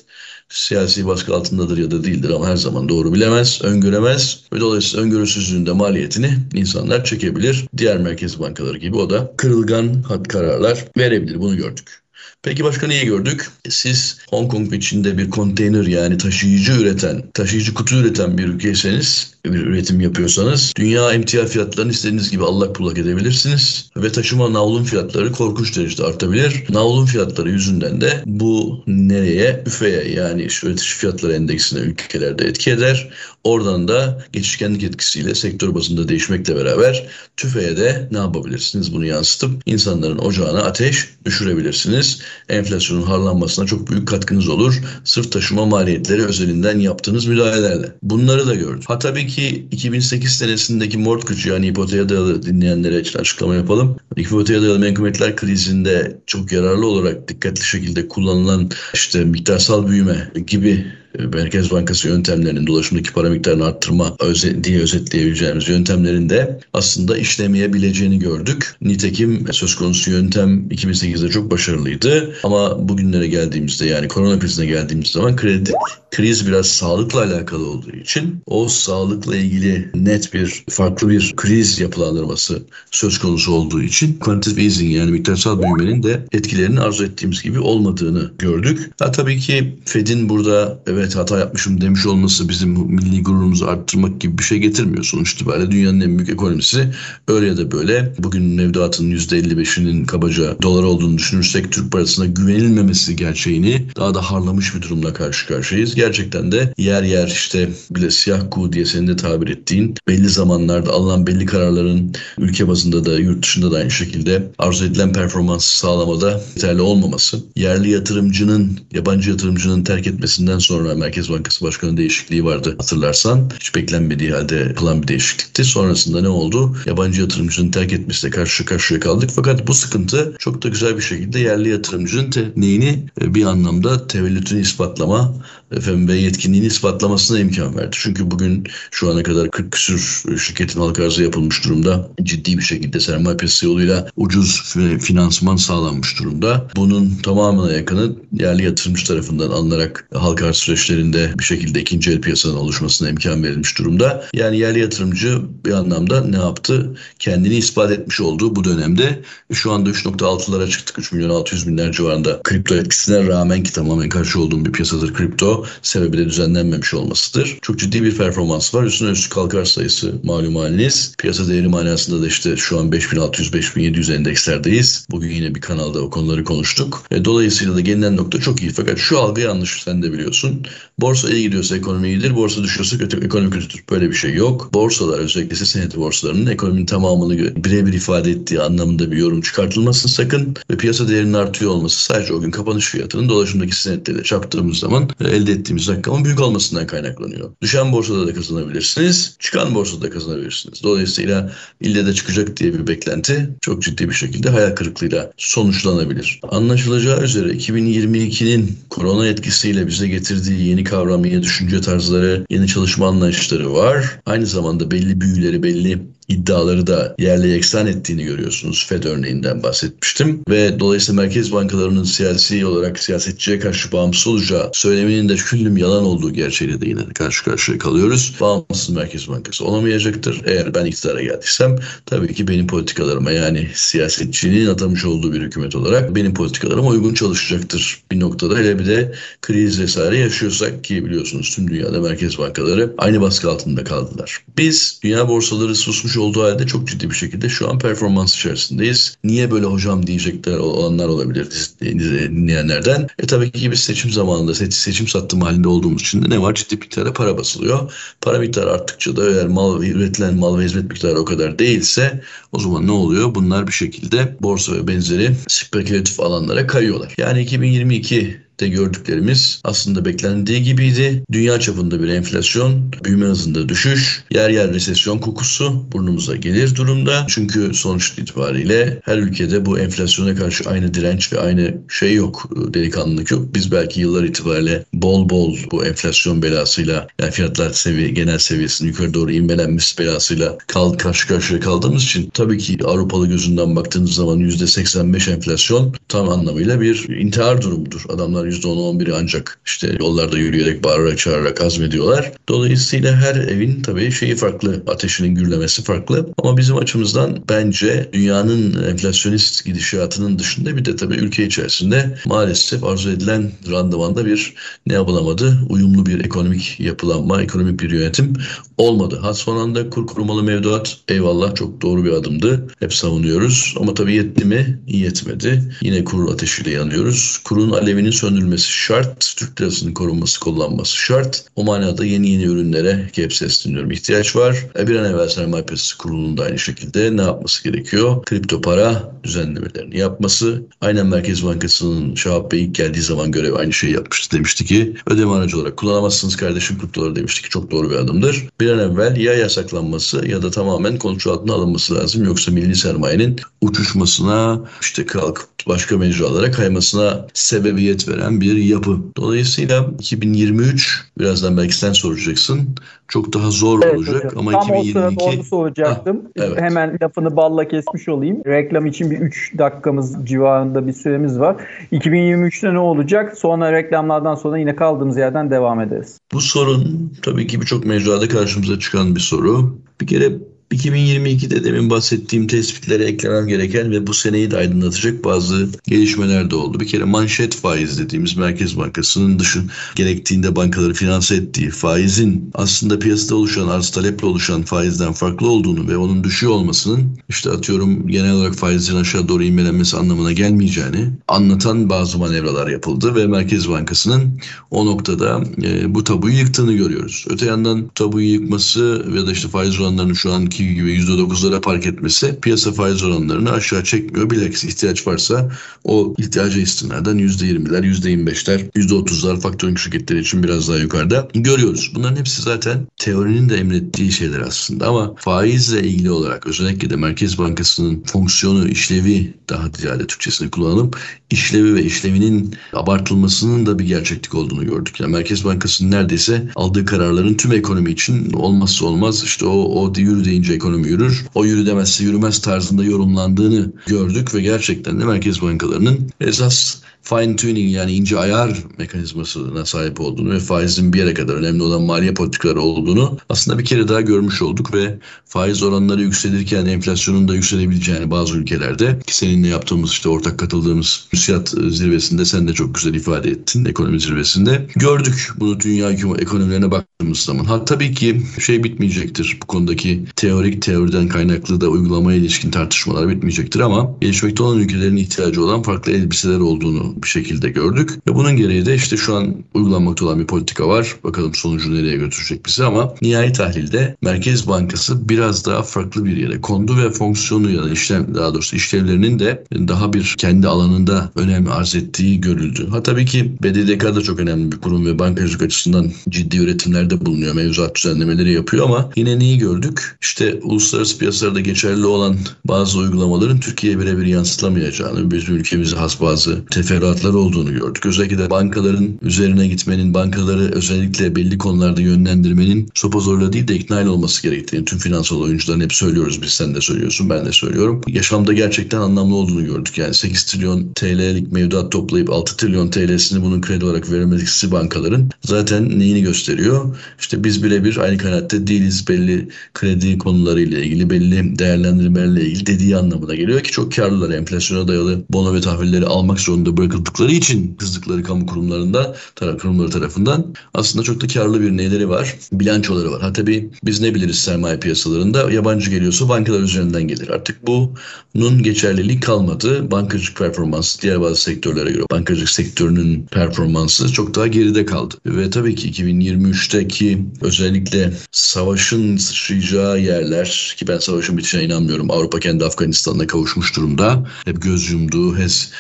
Speaker 3: siyasi baskı altındadır ya da değildir ama her zaman doğru bilemez, öngöremez ve dolayısıyla öngörüsüzlüğünde maliyetini insanlar çekebilir. Diğer merkez bankaları gibi o da kırılgan kararlar verebilir. Bunu gördük. Peki başka neyi gördük? Siz Hong Kong içinde bir konteyner yani taşıyıcı üreten, taşıyıcı kutu üreten bir ülkeyseniz, bir üretim yapıyorsanız dünya emtia fiyatlarını istediğiniz gibi allak bullak edebilirsiniz. Ve taşıma navlun fiyatları korkunç derecede artabilir. Navlun fiyatları yüzünden de bu nereye? Üfeye yani üretici fiyatları endeksine ülkelerde etki eder. Oradan da geçişkenlik etkisiyle sektör bazında değişmekle beraber tüfeğe de ne yapabilirsiniz? Bunu yansıtıp insanların ocağına ateş düşürebilirsiniz. Enflasyonun harlanmasına çok büyük katkınız olur. Sırf taşıma maliyetleri özelinden yaptığınız müdahalelerle. Bunları da gördük. Ha tabii ki 2008 senesindeki mortgage yani hipoteğe dayalı dinleyenlere için açıklama yapalım. Hipoteğe dayalı menkumetler krizinde çok yararlı olarak dikkatli şekilde kullanılan işte miktarsal büyüme gibi Merkez Bankası yöntemlerinin dolaşımdaki para miktarını arttırma diye özetleyebileceğimiz yöntemlerin de aslında işlemeyebileceğini gördük. Nitekim söz konusu yöntem 2008'de çok başarılıydı ama bugünlere geldiğimizde yani korona krizine geldiğimiz zaman kredi kriz biraz sağlıkla alakalı olduğu için o sağlıkla ilgili net bir farklı bir kriz yapılandırması söz konusu olduğu için quantitative easing yani miktarsal büyümenin de etkilerinin arzu ettiğimiz gibi olmadığını gördük. Ha, tabii ki Fed'in burada evet evet hata yapmışım demiş olması bizim milli gururumuzu arttırmak gibi bir şey getirmiyor. Sonuç itibariyle dünyanın en büyük ekonomisi öyle ya da böyle. Bugün mevduatın %55'inin kabaca dolar olduğunu düşünürsek Türk parasına güvenilmemesi gerçeğini daha da harlamış bir durumla karşı karşıyayız. Gerçekten de yer yer işte bile siyah kuğu diye senin de tabir ettiğin belli zamanlarda alınan belli kararların ülke bazında da yurt dışında da aynı şekilde arzu edilen performansı sağlamada yeterli olmaması, yerli yatırımcının yabancı yatırımcının terk etmesinden sonra Merkez Bankası Başkanı değişikliği vardı hatırlarsan. Hiç beklenmediği halde yapılan bir değişiklikti. Sonrasında ne oldu? Yabancı yatırımcının terk etmesiyle karşı karşıya kaldık. Fakat bu sıkıntı çok da güzel bir şekilde yerli yatırımcının tekniğini e, bir anlamda tevellütünü ispatlama ve yetkinliğini ispatlamasına imkan verdi. Çünkü bugün şu ana kadar 40 küsür şirketin halka arzı yapılmış durumda. Ciddi bir şekilde sermaye piyasası yoluyla ucuz finansman sağlanmış durumda. Bunun tamamına yakını yerli yatırımcı tarafından alınarak halka arz süreçlerinde bir şekilde ikinci el piyasanın oluşmasına imkan verilmiş durumda. Yani yerli yatırımcı bir anlamda ne yaptı? Kendini ispat etmiş olduğu bu dönemde şu anda 3.6'lara çıktık. 3 milyon 600 binler civarında kripto etkisine rağmen ki tamamen karşı olduğum bir piyasadır kripto. Sebebi de düzenlenmemiş olmasıdır. Çok ciddi bir performans var. Üstüne üstlük kalkar sayısı malum haliniz. Piyasa değeri manasında da işte şu an 5600-5700 endekslerdeyiz. Bugün yine bir kanalda o konuları konuştuk. E, dolayısıyla da gelinen nokta çok iyi. Fakat şu algı yanlış sen de biliyorsun. Borsa iyi gidiyorsa ekonomi iyidir. Borsa düşüyorsa kötü, ekonomi kötüdür. Böyle bir şey yok. Borsalar özellikle ise senedi borsalarının ekonominin tamamını birebir ifade ettiği anlamında bir yorum çıkartılmasın sakın. Ve piyasa değerinin artıyor olması sadece o gün kapanış fiyatının dolaşımdaki senetleri çarptığımız zaman elde ettiğimiz rakamın büyük olmasından kaynaklanıyor. Düşen borsada da kazanabilirsiniz. Çıkan borsada da kazanabilirsiniz. Dolayısıyla ille de çıkacak diye bir beklenti çok ciddi bir şekilde hayal kırıklığıyla sonuçlanabilir. Anlaşılacağı üzere 2022'nin korona etkisiyle bize getirdiği yeni kavram, yeni düşünce tarzları, yeni çalışma anlayışları var. Aynı zamanda belli büyüleri, belli iddiaları da yerle yeksan ettiğini görüyorsunuz. FED örneğinden bahsetmiştim. Ve dolayısıyla merkez bankalarının siyasi olarak siyasetçiye karşı bağımsız olacağı söyleminin de küllüm yalan olduğu gerçeğiyle de yine karşı karşıya kalıyoruz. Bağımsız merkez bankası olamayacaktır. Eğer ben iktidara geldiysem tabii ki benim politikalarıma yani siyasetçinin atamış olduğu bir hükümet olarak benim politikalarıma uygun çalışacaktır. Bir noktada hele bir de kriz vesaire yaşıyorsak ki biliyorsunuz tüm dünyada merkez bankaları aynı baskı altında kaldılar. Biz dünya borsaları susmuş olduğu halde çok ciddi bir şekilde şu an performans içerisindeyiz. Niye böyle hocam diyecekler olanlar olabilir dinleyenlerden. E tabii ki biz seçim zamanında seçim sattım halinde olduğumuz için de ne var? Ciddi miktarda para basılıyor. Para miktarı arttıkça da eğer mal, üretilen mal ve hizmet miktarı o kadar değilse o zaman ne oluyor? Bunlar bir şekilde borsa ve benzeri spekülatif alanlara kayıyorlar. Yani 2022 de gördüklerimiz aslında beklendiği gibiydi. Dünya çapında bir enflasyon, büyüme hızında düşüş, yer yer resesyon kokusu burnumuza gelir durumda. Çünkü sonuç itibariyle her ülkede bu enflasyona karşı aynı direnç ve aynı şey yok, delikanlılık yok. Biz belki yıllar itibariyle bol bol bu enflasyon belasıyla yani fiyatlar seviye, genel seviyesinin yukarı doğru inmelenmesi belasıyla kal, karşı karşıya kaldığımız için tabii ki Avrupalı gözünden baktığınız zaman %85 enflasyon tam anlamıyla bir intihar durumudur. Adamlar %10-11'i ancak işte yollarda yürüyerek bağırarak çağırarak hazmediyorlar. Dolayısıyla her evin tabii şeyi farklı. Ateşinin gürlemesi farklı. Ama bizim açımızdan bence dünyanın enflasyonist gidişatının dışında bir de tabii ülke içerisinde maalesef arzu edilen randımanda bir ne yapılamadı? Uyumlu bir ekonomik yapılanma, ekonomik bir yönetim olmadı. Ha son anda kur korumalı mevduat eyvallah çok doğru bir adımdı. Hep savunuyoruz. Ama tabii yetti mi? Yetmedi. Yine kur ateşiyle yanıyoruz. Kurun alevinin söndürülmesi şart. Türk lirasının korunması, kullanması şart. O manada yeni yeni ürünlere hep sesleniyorum ihtiyaç var. E bir an evvel sermaye piyasası kurulunun da aynı şekilde ne yapması gerekiyor? Kripto para düzenlemelerini yapması. Aynen Merkez Bankası'nın Şahap Bey ilk geldiği zaman görev aynı şeyi yapmıştı. Demişti ki ödeme aracı olarak kullanamazsınız kardeşim kriptoları demişti ki çok doğru bir adımdır. Bir an evvel ya yasaklanması ya da tamamen kontrol altına alınması lazım. Yoksa milli sermayenin uçuşmasına işte kalkıp başka mecralara kaymasına sebebiyet veren bir yapı. Dolayısıyla 2023 birazdan belki sen soracaksın. Çok daha zor evet, olacak hocam. ama Tam 2022 Tam o
Speaker 2: sırada onu soracaktım. Ha, evet. Hemen lafını balla kesmiş olayım. Reklam için bir 3 dakikamız civarında bir süremiz var. 2023'te ne olacak? Sonra reklamlardan sonra yine kaldığımız yerden devam ederiz.
Speaker 3: Bu sorun tabii ki birçok mecrada karşımıza çıkan bir soru. Bir kere 2022'de demin bahsettiğim tespitlere eklemem gereken ve bu seneyi de aydınlatacak bazı gelişmeler de oldu. Bir kere manşet faiz dediğimiz Merkez Bankası'nın dışın gerektiğinde bankaları finanse ettiği faizin aslında piyasada oluşan arz taleple oluşan faizden farklı olduğunu ve onun düşüyor olmasının işte atıyorum genel olarak faizin aşağı doğru inmelenmesi anlamına gelmeyeceğini anlatan bazı manevralar yapıldı ve Merkez Bankası'nın o noktada e, bu tabuyu yıktığını görüyoruz. Öte yandan tabuyu yıkması ve da işte faiz oranlarının şu anki gibi %9'lara park etmesi piyasa faiz oranlarını aşağı çekmiyor. Bilakis ihtiyaç varsa o ihtiyaca istinaden %20'ler, %25'ler, %30'lar faktörün şirketleri için biraz daha yukarıda görüyoruz. Bunların hepsi zaten teorinin de emrettiği şeyler aslında ama faizle ilgili olarak özellikle de Merkez Bankası'nın fonksiyonu, işlevi daha ziyade Türkçesini kullanalım. İşlevi ve işlevinin abartılmasının da bir gerçeklik olduğunu gördük. Yani Merkez Bankası'nın neredeyse aldığı kararların tüm ekonomi için olmazsa olmaz işte o, o yürü deyince ekonomi yürür. O yürü demezse yürümez tarzında yorumlandığını gördük ve gerçekten de merkez bankalarının esas fine tuning yani ince ayar mekanizmasına sahip olduğunu ve faizin bir yere kadar önemli olan maliye politikaları olduğunu aslında bir kere daha görmüş olduk ve faiz oranları yükselirken enflasyonun da yükselebileceğini bazı ülkelerde ki seninle yaptığımız işte ortak katıldığımız müsiyat zirvesinde sen de çok güzel ifade ettin ekonomi zirvesinde. Gördük bunu dünya ekonomilerine baktığımız zaman. Ha tabii ki şey bitmeyecektir. Bu konudaki teorik teoriden kaynaklı da uygulamaya ilişkin tartışmalar bitmeyecektir ama gelişmekte olan ülkelerin ihtiyacı olan farklı elbiseler olduğunu bir şekilde gördük. Ve bunun gereği de işte şu an uygulanmakta olan bir politika var. Bakalım sonucu nereye götürecek bizi ama nihai tahlilde Merkez Bankası biraz daha farklı bir yere kondu ve fonksiyonu ya da işlem daha doğrusu işlevlerinin de daha bir kendi alanında önem arz ettiği görüldü. Ha tabii ki BDDK da çok önemli bir kurum ve bankacılık açısından ciddi üretimlerde bulunuyor. Mevzuat düzenlemeleri yapıyor ama yine neyi gördük? İşte uluslararası piyasalarda geçerli olan bazı uygulamaların Türkiye'ye birebir yansıtamayacağını, bizim ülkemize has bazı tefer teferruatları olduğunu gördük. Özellikle de bankaların üzerine gitmenin, bankaları özellikle belli konularda yönlendirmenin sopa zorla değil de ikna olması gerektiğini tüm finansal oyuncuların hep söylüyoruz. Biz sen de söylüyorsun, ben de söylüyorum. Yaşamda gerçekten anlamlı olduğunu gördük. Yani 8 trilyon TL'lik mevduat toplayıp 6 trilyon TL'sini bunun kredi olarak vermesi bankaların zaten neyini gösteriyor? İşte biz birebir aynı kanaatte değiliz belli kredi konularıyla ilgili, belli değerlendirmelerle ilgili dediği anlamına geliyor ki çok karlılar. Enflasyona dayalı bono ve tahvilleri almak zorunda bırakıldıkları için kızdıkları kamu kurumlarında taraf kurumları tarafından aslında çok da karlı bir neleri var? Bilançoları var. Ha tabii biz ne biliriz sermaye piyasalarında yabancı geliyorsa bankalar üzerinden gelir. Artık bunun geçerliliği kalmadı. Bankacılık performansı diğer bazı sektörlere göre bankacılık sektörünün performansı çok daha geride kaldı. Ve tabii ki 2023'teki özellikle savaşın sıçrayacağı yerler ki ben savaşın bitişine inanmıyorum. Avrupa kendi Afganistan'la kavuşmuş durumda. Hep göz yumduğu,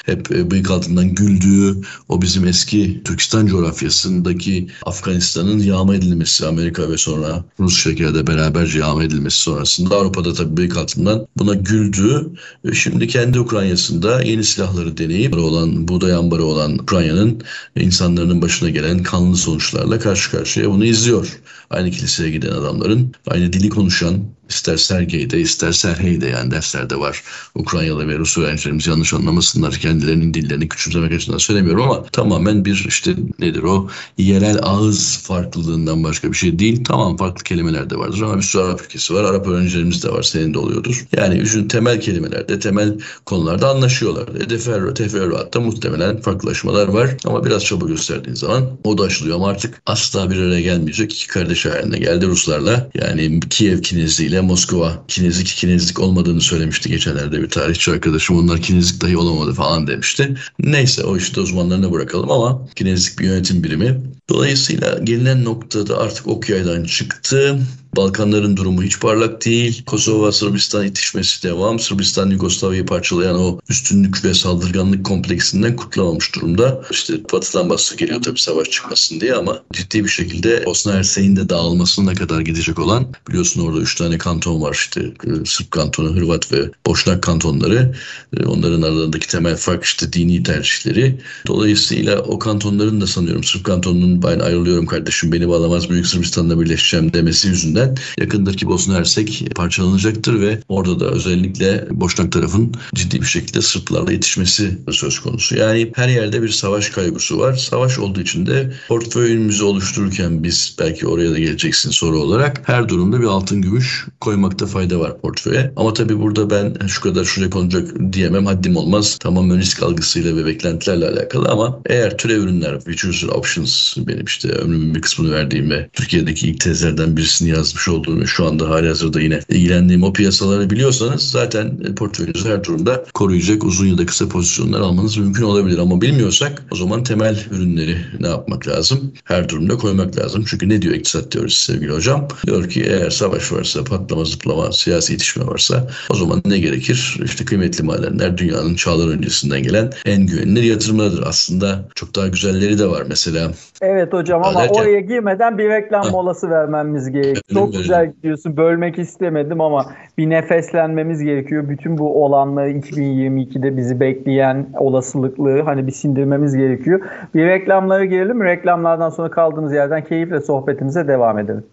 Speaker 3: hep bıyık altında tarafından güldüğü o bizim eski Türkistan coğrafyasındaki Afganistan'ın yağma edilmesi Amerika ve sonra Rusya ile beraberce yağma edilmesi sonrasında Avrupa'da tabii büyük altından buna güldü. Ve şimdi kendi Ukrayna'sında yeni silahları deneyip olan buğday ambarı olan Ukrayna'nın insanların başına gelen kanlı sonuçlarla karşı karşıya bunu izliyor. Aynı kiliseye giden adamların aynı dili konuşan ister Sergey'de ister Serhey'de yani derslerde var. Ukraynalı ve Rus öğrencilerimiz yanlış anlamasınlar. Kendilerinin dillerini küçümsemek açısından söylemiyorum ama tamamen bir işte nedir o yerel ağız farklılığından başka bir şey değil. Tamam farklı kelimeler de vardır ama bir sürü Arap ülkesi var. Arap öğrencilerimiz de var. Senin de oluyordur. Yani üçün temel kelimelerde, temel konularda anlaşıyorlar. E, teferru, teferruatta muhtemelen farklılaşmalar var. Ama biraz çaba gösterdiğin zaman o da aşılıyor. Ama artık asla bir araya gelmeyecek. iki kardeş haline geldi Ruslarla. Yani Kiev Kinezliyle Moskova kinezik kinezik olmadığını söylemişti geçenlerde bir tarihçi arkadaşım. Onlar kinezik dahi olamadı falan demişti. Neyse o işte uzmanlarına bırakalım ama kinezik bir yönetim birimi. Dolayısıyla gelinen noktada artık ok yaydan çıktı. Balkanların durumu hiç parlak değil. Kosova Sırbistan itişmesi devam. Sırbistan Yugoslavya'yı parçalayan o üstünlük ve saldırganlık kompleksinden kurtulamamış durumda. İşte batıdan baskı geliyor tabii savaş çıkmasın diye ama ciddi bir şekilde Bosna Hersek'in de dağılmasına kadar gidecek olan biliyorsun orada üç tane kanton var işte e, Sırp kantonu, Hırvat ve Boşnak kantonları. E, onların aralarındaki temel fark işte dini tercihleri. Dolayısıyla o kantonların da sanıyorum Sırp kantonunun ben ayrılıyorum kardeşim beni bağlamaz Büyük Sırbistan'la birleşeceğim demesi yüzünden yüzünden yakındır ki Bosna Hersek parçalanacaktır ve orada da özellikle Boşnak tarafın ciddi bir şekilde Sırplarla yetişmesi söz konusu. Yani her yerde bir savaş kaygısı var. Savaş olduğu için de portföyümüzü oluştururken biz belki oraya da geleceksin soru olarak her durumda bir altın gümüş koymakta fayda var portföye. Ama tabii burada ben şu kadar şuraya konacak diyemem haddim olmaz. Tamamen risk algısıyla ve beklentilerle alakalı ama eğer türev ürünler, futures options benim işte ömrümün bir kısmını verdiğim ve Türkiye'deki ilk tezlerden birisini yazmış olduğum ve şu anda hali hazırda yine ilgilendiğim o piyasaları biliyorsanız zaten portföyünüzü her durumda koruyacak uzun ya da kısa pozisyonlar almanız mümkün olabilir. Ama bilmiyorsak o zaman temel ürünleri ne yapmak lazım? Her durumda koymak lazım. Çünkü ne diyor iktisat teorisi sevgili hocam? Diyor ki eğer savaş varsa, patlama, zıplama, siyasi itişme varsa o zaman ne gerekir? İşte kıymetli madenler dünyanın çağlar öncesinden gelen en güvenilir yatırımlardır. Aslında çok daha güzelleri de var mesela.
Speaker 2: Evet hocam ama derken, oraya girmeden bir reklam ha, molası vermemiz gerekiyor. Çok güzel gidiyorsun. Bölmek istemedim ama bir nefeslenmemiz gerekiyor. Bütün bu olanları 2022'de bizi bekleyen olasılıklığı hani bir sindirmemiz gerekiyor. Bir reklamlara girelim. Reklamlardan sonra kaldığımız yerden keyifle sohbetimize devam edelim.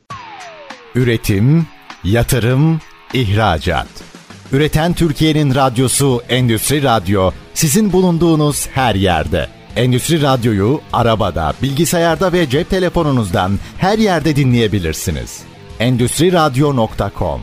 Speaker 1: Üretim, yatırım, ihracat. Üreten Türkiye'nin radyosu Endüstri Radyo sizin bulunduğunuz her yerde. Endüstri Radyo'yu arabada, bilgisayarda ve cep telefonunuzdan her yerde dinleyebilirsiniz. Endüstri Radyo.com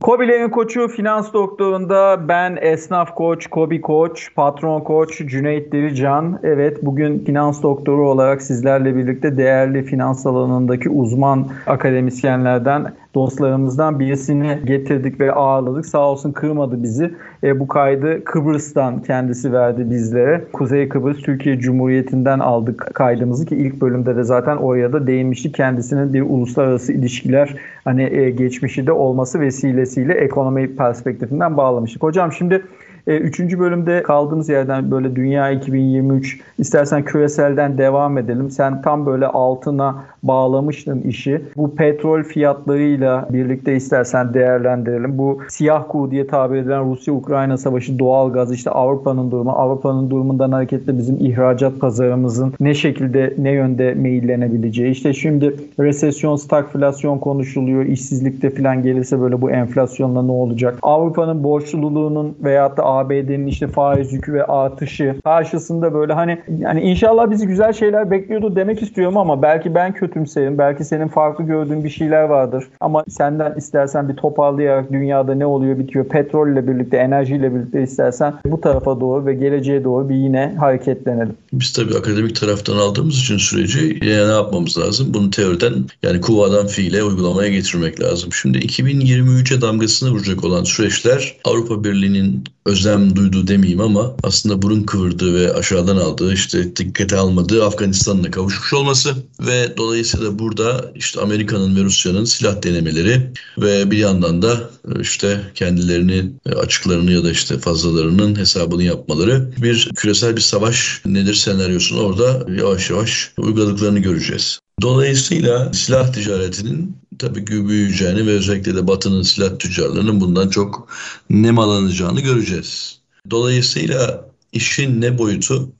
Speaker 2: Kobilerin koçu finans doktorunda ben esnaf koç, Kobi koç, patron koç Cüneyt Dirican. Evet bugün finans doktoru olarak sizlerle birlikte değerli finans alanındaki uzman akademisyenlerden dostlarımızdan birisini getirdik ve ağırladık. Sağ olsun kırmadı bizi. E, bu kaydı Kıbrıs'tan kendisi verdi bizlere. Kuzey Kıbrıs Türkiye Cumhuriyeti'nden aldık kaydımızı ki ilk bölümde de zaten oraya da değinmiştik. Kendisinin bir uluslararası ilişkiler hani e, geçmişi de olması vesilesiyle ekonomi perspektifinden bağlamıştık. Hocam şimdi e, üçüncü bölümde kaldığımız yerden böyle Dünya 2023 istersen küreselden devam edelim. Sen tam böyle altına bağlamıştın işi. Bu petrol fiyatlarıyla birlikte istersen değerlendirelim. Bu siyah kuğu diye tabir edilen Rusya-Ukrayna savaşı, doğal gaz, işte Avrupa'nın durumu. Avrupa'nın durumundan hareketle bizim ihracat pazarımızın ne şekilde, ne yönde meyillenebileceği. İşte şimdi resesyon, stagflasyon konuşuluyor. İşsizlikte falan gelirse böyle bu enflasyonla ne olacak? Avrupa'nın borçluluğunun veyahut da ABD'nin işte faiz yükü ve artışı karşısında böyle hani yani inşallah bizi güzel şeyler bekliyordu demek istiyorum ama belki ben kötümserim. Belki senin farklı gördüğün bir şeyler vardır. Ama senden istersen bir toparlayarak dünyada ne oluyor bitiyor petrolle birlikte enerjiyle birlikte istersen bu tarafa doğru ve geleceğe doğru bir yine hareketlenelim.
Speaker 3: Biz tabii akademik taraftan aldığımız için süreci ne yapmamız lazım? Bunu teoriden yani kuvadan fiile uygulamaya getirmek lazım. Şimdi 2023'e damgasını vuracak olan süreçler Avrupa Birliği'nin özlem duyduğu demeyeyim ama aslında burun kıvırdığı ve aşağıdan aldığı işte dikkate almadığı Afganistan'la kavuşmuş olması ve dolayısıyla burada işte Amerika'nın ve Rusya'nın silah denemeleri ve bir yandan da işte kendilerini açıklarını ya da işte fazlalarının hesabını yapmaları bir küresel bir savaş nedir senaryosunu orada yavaş yavaş uyguladıklarını göreceğiz. Dolayısıyla silah ticaretinin tabii ki büyüyeceğini ve özellikle de Batı'nın silah tüccarlarının bundan çok nemalanacağını göreceğiz. Dolayısıyla işin ne boyutu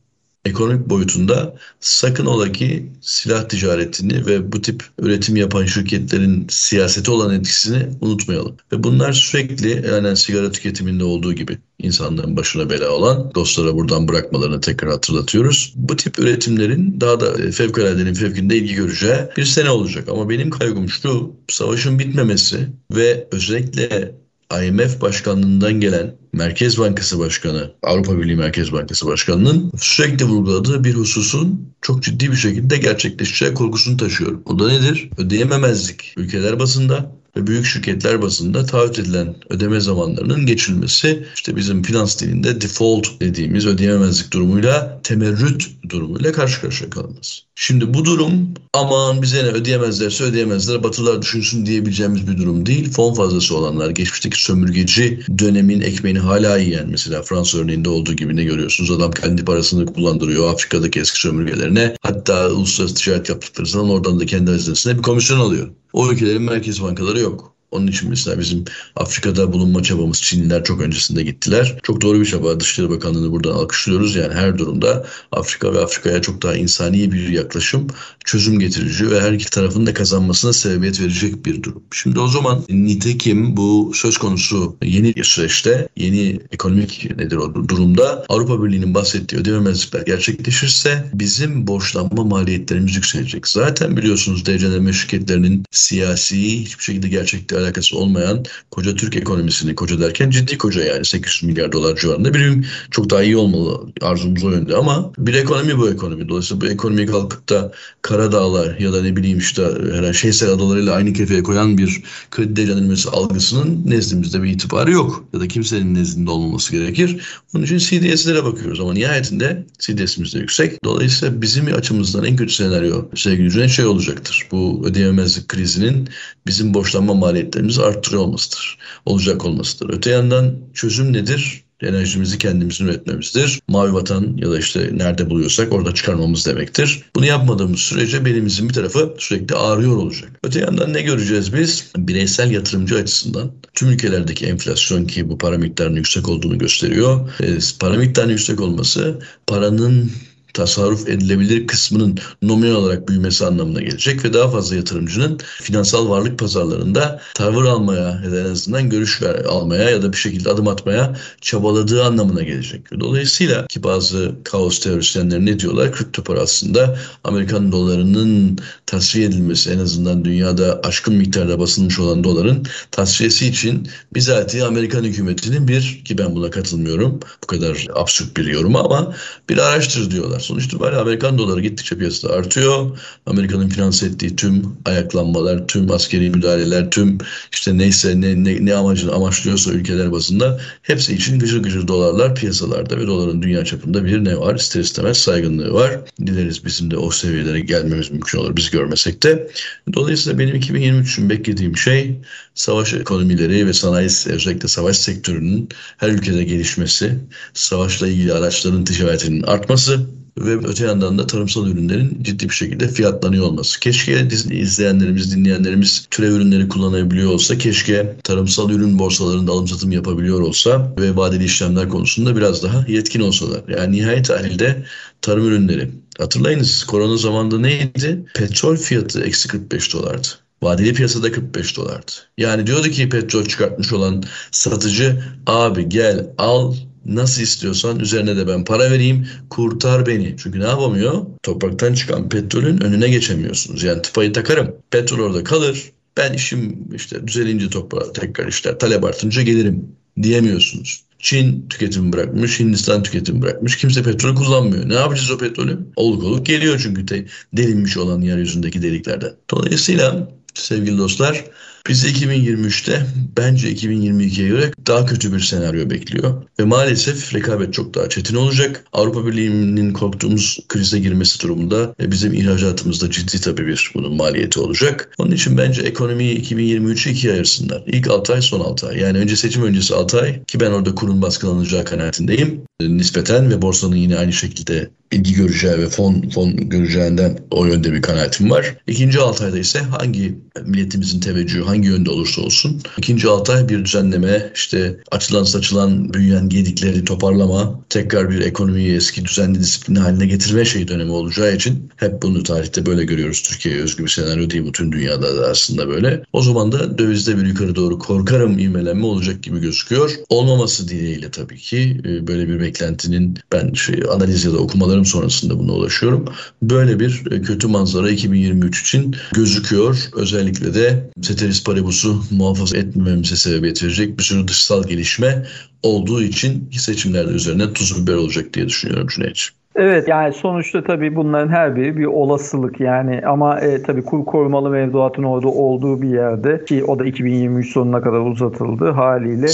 Speaker 3: ekonomik boyutunda sakın ola ki silah ticaretini ve bu tip üretim yapan şirketlerin siyasete olan etkisini unutmayalım. Ve bunlar sürekli yani sigara tüketiminde olduğu gibi insanların başına bela olan dostlara buradan bırakmalarını tekrar hatırlatıyoruz. Bu tip üretimlerin daha da fevkaladenin fevkinde ilgi göreceği bir sene olacak. Ama benim kaygım şu savaşın bitmemesi ve özellikle IMF başkanlığından gelen Merkez Bankası Başkanı, Avrupa Birliği Merkez Bankası Başkanı'nın sürekli vurguladığı bir hususun çok ciddi bir şekilde gerçekleşeceği korkusunu taşıyorum. O da nedir? Ödeyememezlik. Ülkeler basında ve büyük şirketler bazında taahhüt edilen ödeme zamanlarının geçilmesi işte bizim finans dilinde default dediğimiz ödeyememezlik durumuyla temerrüt durumuyla karşı karşıya kalınması. Şimdi bu durum aman bize ne ödeyemezlerse ödeyemezler batılar düşünsün diyebileceğimiz bir durum değil. Fon fazlası olanlar geçmişteki sömürgeci dönemin ekmeğini hala yiyen mesela Fransa örneğinde olduğu gibi ne görüyorsunuz? Adam kendi parasını kullandırıyor Afrika'daki eski sömürgelerine. Hatta uluslararası ticaret yaptıkları zaman oradan da kendi hazinesine bir komisyon alıyor. O ülkelerin merkez bankaları yok. Onun için mesela bizim Afrika'da bulunma çabamız Çinliler çok öncesinde gittiler. Çok doğru bir çaba. Dışişleri Bakanlığı'nı buradan alkışlıyoruz. Yani her durumda Afrika ve Afrika'ya çok daha insani bir yaklaşım çözüm getirici ve her iki tarafın da kazanmasına sebebiyet verecek bir durum. Şimdi o zaman nitekim bu söz konusu yeni süreçte, yeni ekonomik nedir o durumda Avrupa Birliği'nin bahsettiği ödememezlikler gerçekleşirse bizim borçlanma maliyetlerimiz yükselecek. Zaten biliyorsunuz devletlenme şirketlerinin siyasi hiçbir şekilde gerçekle alakası olmayan koca Türk ekonomisini koca derken ciddi koca yani 800 milyar dolar civarında bir çok daha iyi olmalı arzumuz o yönde ama bir ekonomi bu ekonomi. Dolayısıyla bu ekonomiyi kalkıp da Karadağlar ya da ne bileyim işte herhangi Şeysel adalarıyla aynı kefeye koyan bir kredi değerlendirmesi algısının nezdimizde bir itibarı yok. Ya da kimsenin nezdinde olmaması gerekir. Onun için CDS'lere bakıyoruz ama nihayetinde CDS'imiz de yüksek. Dolayısıyla bizim açımızdan en kötü senaryo sevgili şey olacaktır. Bu ödeyemezlik krizinin bizim borçlanma maliyetlerimizi arttırıyor olmasıdır. Olacak olmasıdır. Öte yandan çözüm nedir? enerjimizi kendimizin üretmemizdir. Mavi vatan ya da işte nerede buluyorsak orada çıkarmamız demektir. Bunu yapmadığımız sürece belimizin bir tarafı sürekli ağrıyor olacak. Öte yandan ne göreceğiz biz? Bireysel yatırımcı açısından tüm ülkelerdeki enflasyon ki bu para miktarının yüksek olduğunu gösteriyor. E, para miktarının yüksek olması paranın tasarruf edilebilir kısmının nominal olarak büyümesi anlamına gelecek ve daha fazla yatırımcının finansal varlık pazarlarında tavır almaya ya da en azından görüş ver, almaya ya da bir şekilde adım atmaya çabaladığı anlamına gelecek. Dolayısıyla ki bazı kaos teorisyenleri ne diyorlar? Kripto para aslında Amerikan dolarının tasfiye edilmesi en azından dünyada aşkın miktarda basılmış olan doların tasfiyesi için bizatihi Amerikan hükümetinin bir ki ben buna katılmıyorum bu kadar absürt bir yorum ama bir araçtır diyorlar. Sonuç itibariyle Amerikan doları gittikçe piyasada artıyor. Amerika'nın finanse ettiği tüm ayaklanmalar, tüm askeri müdahaleler, tüm işte neyse ne, ne, ne amacını amaçlıyorsa ülkeler bazında hepsi için gıcır gıcır dolarlar piyasalarda ve doların dünya çapında bir ne var? İster istemez saygınlığı var. Dileriz bizim de o seviyelere gelmemiz mümkün olur biz görmesek de. Dolayısıyla benim 2023 için beklediğim şey savaş ekonomileri ve sanayi özellikle savaş sektörünün her ülkede gelişmesi, savaşla ilgili araçların ticaretinin artması ve öte yandan da tarımsal ürünlerin ciddi bir şekilde fiyatlanıyor olması. Keşke izleyenlerimiz, dinleyenlerimiz türev ürünleri kullanabiliyor olsa, keşke tarımsal ürün borsalarında alım satım yapabiliyor olsa ve vadeli işlemler konusunda biraz daha yetkin olsalar. Yani nihayet tahlilde tarım ürünleri. Hatırlayınız korona zamanında neydi? Petrol fiyatı eksi 45 dolardı. Vadeli piyasada 45 dolardı. Yani diyordu ki petrol çıkartmış olan satıcı abi gel al Nasıl istiyorsan üzerine de ben para vereyim kurtar beni. Çünkü ne yapamıyor? Topraktan çıkan petrolün önüne geçemiyorsunuz. Yani tıpayı takarım. Petrol orada kalır. Ben işim işte düzelince toprağa tekrar işler talep artınca gelirim diyemiyorsunuz. Çin tüketim bırakmış, Hindistan tüketim bırakmış. Kimse petrol kullanmıyor. Ne yapacağız o petrolü? Oluk oluk geliyor çünkü de delinmiş olan yeryüzündeki deliklerden. Dolayısıyla sevgili dostlar Bizi 2023'te bence 2022'ye göre daha kötü bir senaryo bekliyor. Ve maalesef rekabet çok daha çetin olacak. Avrupa Birliği'nin korktuğumuz krize girmesi durumunda e, bizim ihracatımızda ciddi tabii bir bunun maliyeti olacak. Onun için bence ekonomiyi 2023'e ikiye ayırsınlar. İlk 6 ay son 6 ay. Yani önce seçim öncesi 6 ay ki ben orada kurun baskılanacağı kanaatindeyim. E, nispeten ve borsanın yine aynı şekilde ilgi göreceği ve fon fon göreceğinden o yönde bir kanaatim var. İkinci 6 ayda ise hangi milletimizin teveccühü hangi yönde olursa olsun. ikinci 6 ay bir düzenleme, işte açılan saçılan büyüyen gedikleri toparlama, tekrar bir ekonomiyi eski düzenli disiplin haline getirme şey dönemi olacağı için hep bunu tarihte böyle görüyoruz. Türkiye'ye özgü bir senaryo değil bütün dünyada da aslında böyle. O zaman da dövizde bir yukarı doğru korkarım ivmelenme olacak gibi gözüküyor. Olmaması dileğiyle tabii ki e, böyle bir beklentinin ben şey, analiz ya da okumalarım sonrasında buna ulaşıyorum. Böyle bir e, kötü manzara 2023 için gözüküyor. Özellikle de Ceteris Paribus'u muhafaza etmememize sebebiyet verecek bir sürü dışsal gelişme olduğu için seçimlerde üzerine tuz biber olacak diye düşünüyorum Cüneyt'ciğim.
Speaker 2: Evet yani sonuçta tabii bunların her biri bir olasılık yani ama e, tabii kur korumalı mevduatın orada olduğu bir yerde ki o da 2023 sonuna kadar uzatıldı haliyle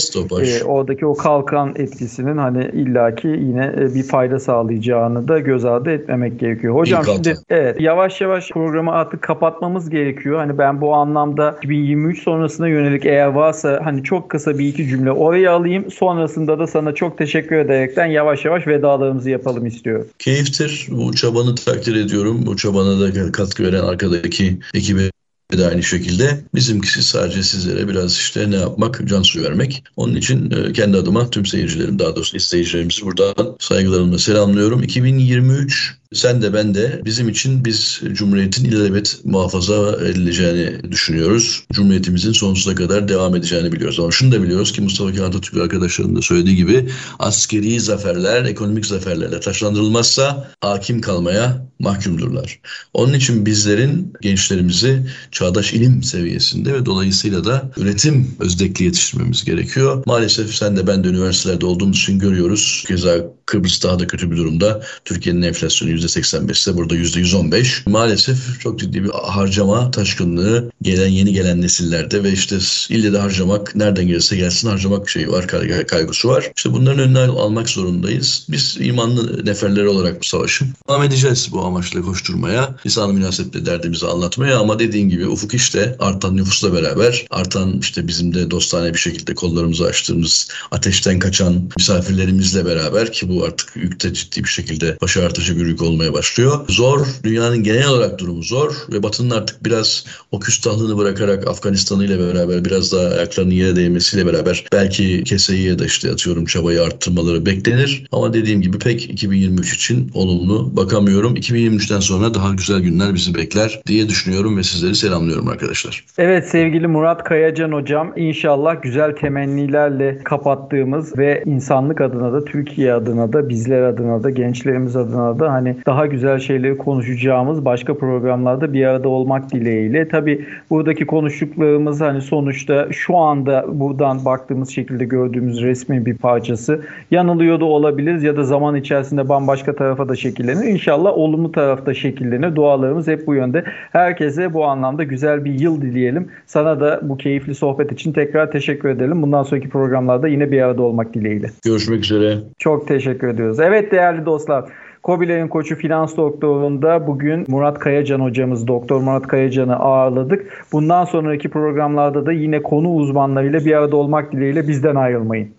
Speaker 2: e, oradaki o kalkan etkisinin hani illaki yine e, bir fayda sağlayacağını da göz ardı etmemek gerekiyor. Hocam İlk şimdi evet yavaş yavaş programı artık kapatmamız gerekiyor. Hani ben bu anlamda 2023 sonrasına yönelik eğer varsa hani çok kısa bir iki cümle oraya alayım. Sonrasında da sana çok teşekkür ederekten yavaş yavaş vedalarımızı yapalım istiyorum
Speaker 3: keyiftir. Bu çabanı takdir ediyorum. Bu çabana da katkı veren arkadaki ekibe de aynı şekilde. Bizimkisi sadece sizlere biraz işte ne yapmak, can suyu vermek. Onun için e, kendi adıma tüm seyircilerim daha doğrusu izleyicilerimizi buradan saygılarımla selamlıyorum. 2023 sen de ben de bizim için biz Cumhuriyet'in ilelebet muhafaza edileceğini düşünüyoruz. Cumhuriyetimizin sonsuza kadar devam edeceğini biliyoruz. Ama şunu da biliyoruz ki Mustafa Kemal Atatürk arkadaşlarının da söylediği gibi askeri zaferler, ekonomik zaferlerle taşlandırılmazsa hakim kalmaya mahkumdurlar. Onun için bizlerin gençlerimizi çağdaş ilim seviyesinde ve dolayısıyla da üretim özdekli yetiştirmemiz gerekiyor. Maalesef sen de ben de üniversitelerde olduğumuz için görüyoruz. Keza Kıbrıs daha da kötü bir durumda. Türkiye'nin enflasyonu %85 ise burada %115. Maalesef çok ciddi bir harcama taşkınlığı gelen yeni gelen nesillerde ve işte ille de harcamak nereden gelirse gelsin harcamak şeyi var kaygısı var. İşte bunların önüne almak zorundayız. Biz imanlı neferleri olarak bu savaşı devam edeceğiz bu amaçla koşturmaya. lisan münasebetle derdimizi anlatmaya ama dediğin gibi ufuk işte artan nüfusla beraber artan işte bizim de dostane bir şekilde kollarımızı açtığımız ateşten kaçan misafirlerimizle beraber ki bu artık yükte ciddi bir şekilde baş artıcı bir yük olmaya başlıyor. Zor. Dünyanın genel olarak durumu zor ve Batı'nın artık biraz o küstahlığını bırakarak Afganistan'ı ile beraber biraz daha ayaklarının yere değmesiyle beraber belki keseyi ya da işte atıyorum çabayı arttırmaları beklenir. Ama dediğim gibi pek 2023 için olumlu bakamıyorum. 2023'ten sonra daha güzel günler bizi bekler diye düşünüyorum ve sizleri selamlıyorum arkadaşlar.
Speaker 2: Evet sevgili Murat Kayacan hocam inşallah güzel temennilerle kapattığımız ve insanlık adına da Türkiye adına da bizler adına da gençlerimiz adına da hani daha güzel şeyleri konuşacağımız başka programlarda bir arada olmak dileğiyle. Tabi buradaki konuştuklarımız hani sonuçta şu anda buradan baktığımız şekilde gördüğümüz resmin bir parçası. Yanılıyor da olabiliriz ya da zaman içerisinde bambaşka tarafa da şekillenir. İnşallah olumlu tarafta şekillenir. Dualarımız hep bu yönde. Herkese bu anlamda güzel bir yıl dileyelim. Sana da bu keyifli sohbet için tekrar teşekkür edelim. Bundan sonraki programlarda yine bir arada olmak dileğiyle.
Speaker 3: Görüşmek üzere.
Speaker 2: Çok teşekkür ediyoruz. Evet değerli dostlar. Kobilerin koçu finans doktorunda bugün Murat Kayacan hocamız, Doktor Murat Kayacan'ı ağırladık. Bundan sonraki programlarda da yine konu uzmanlarıyla bir arada olmak dileğiyle bizden ayrılmayın.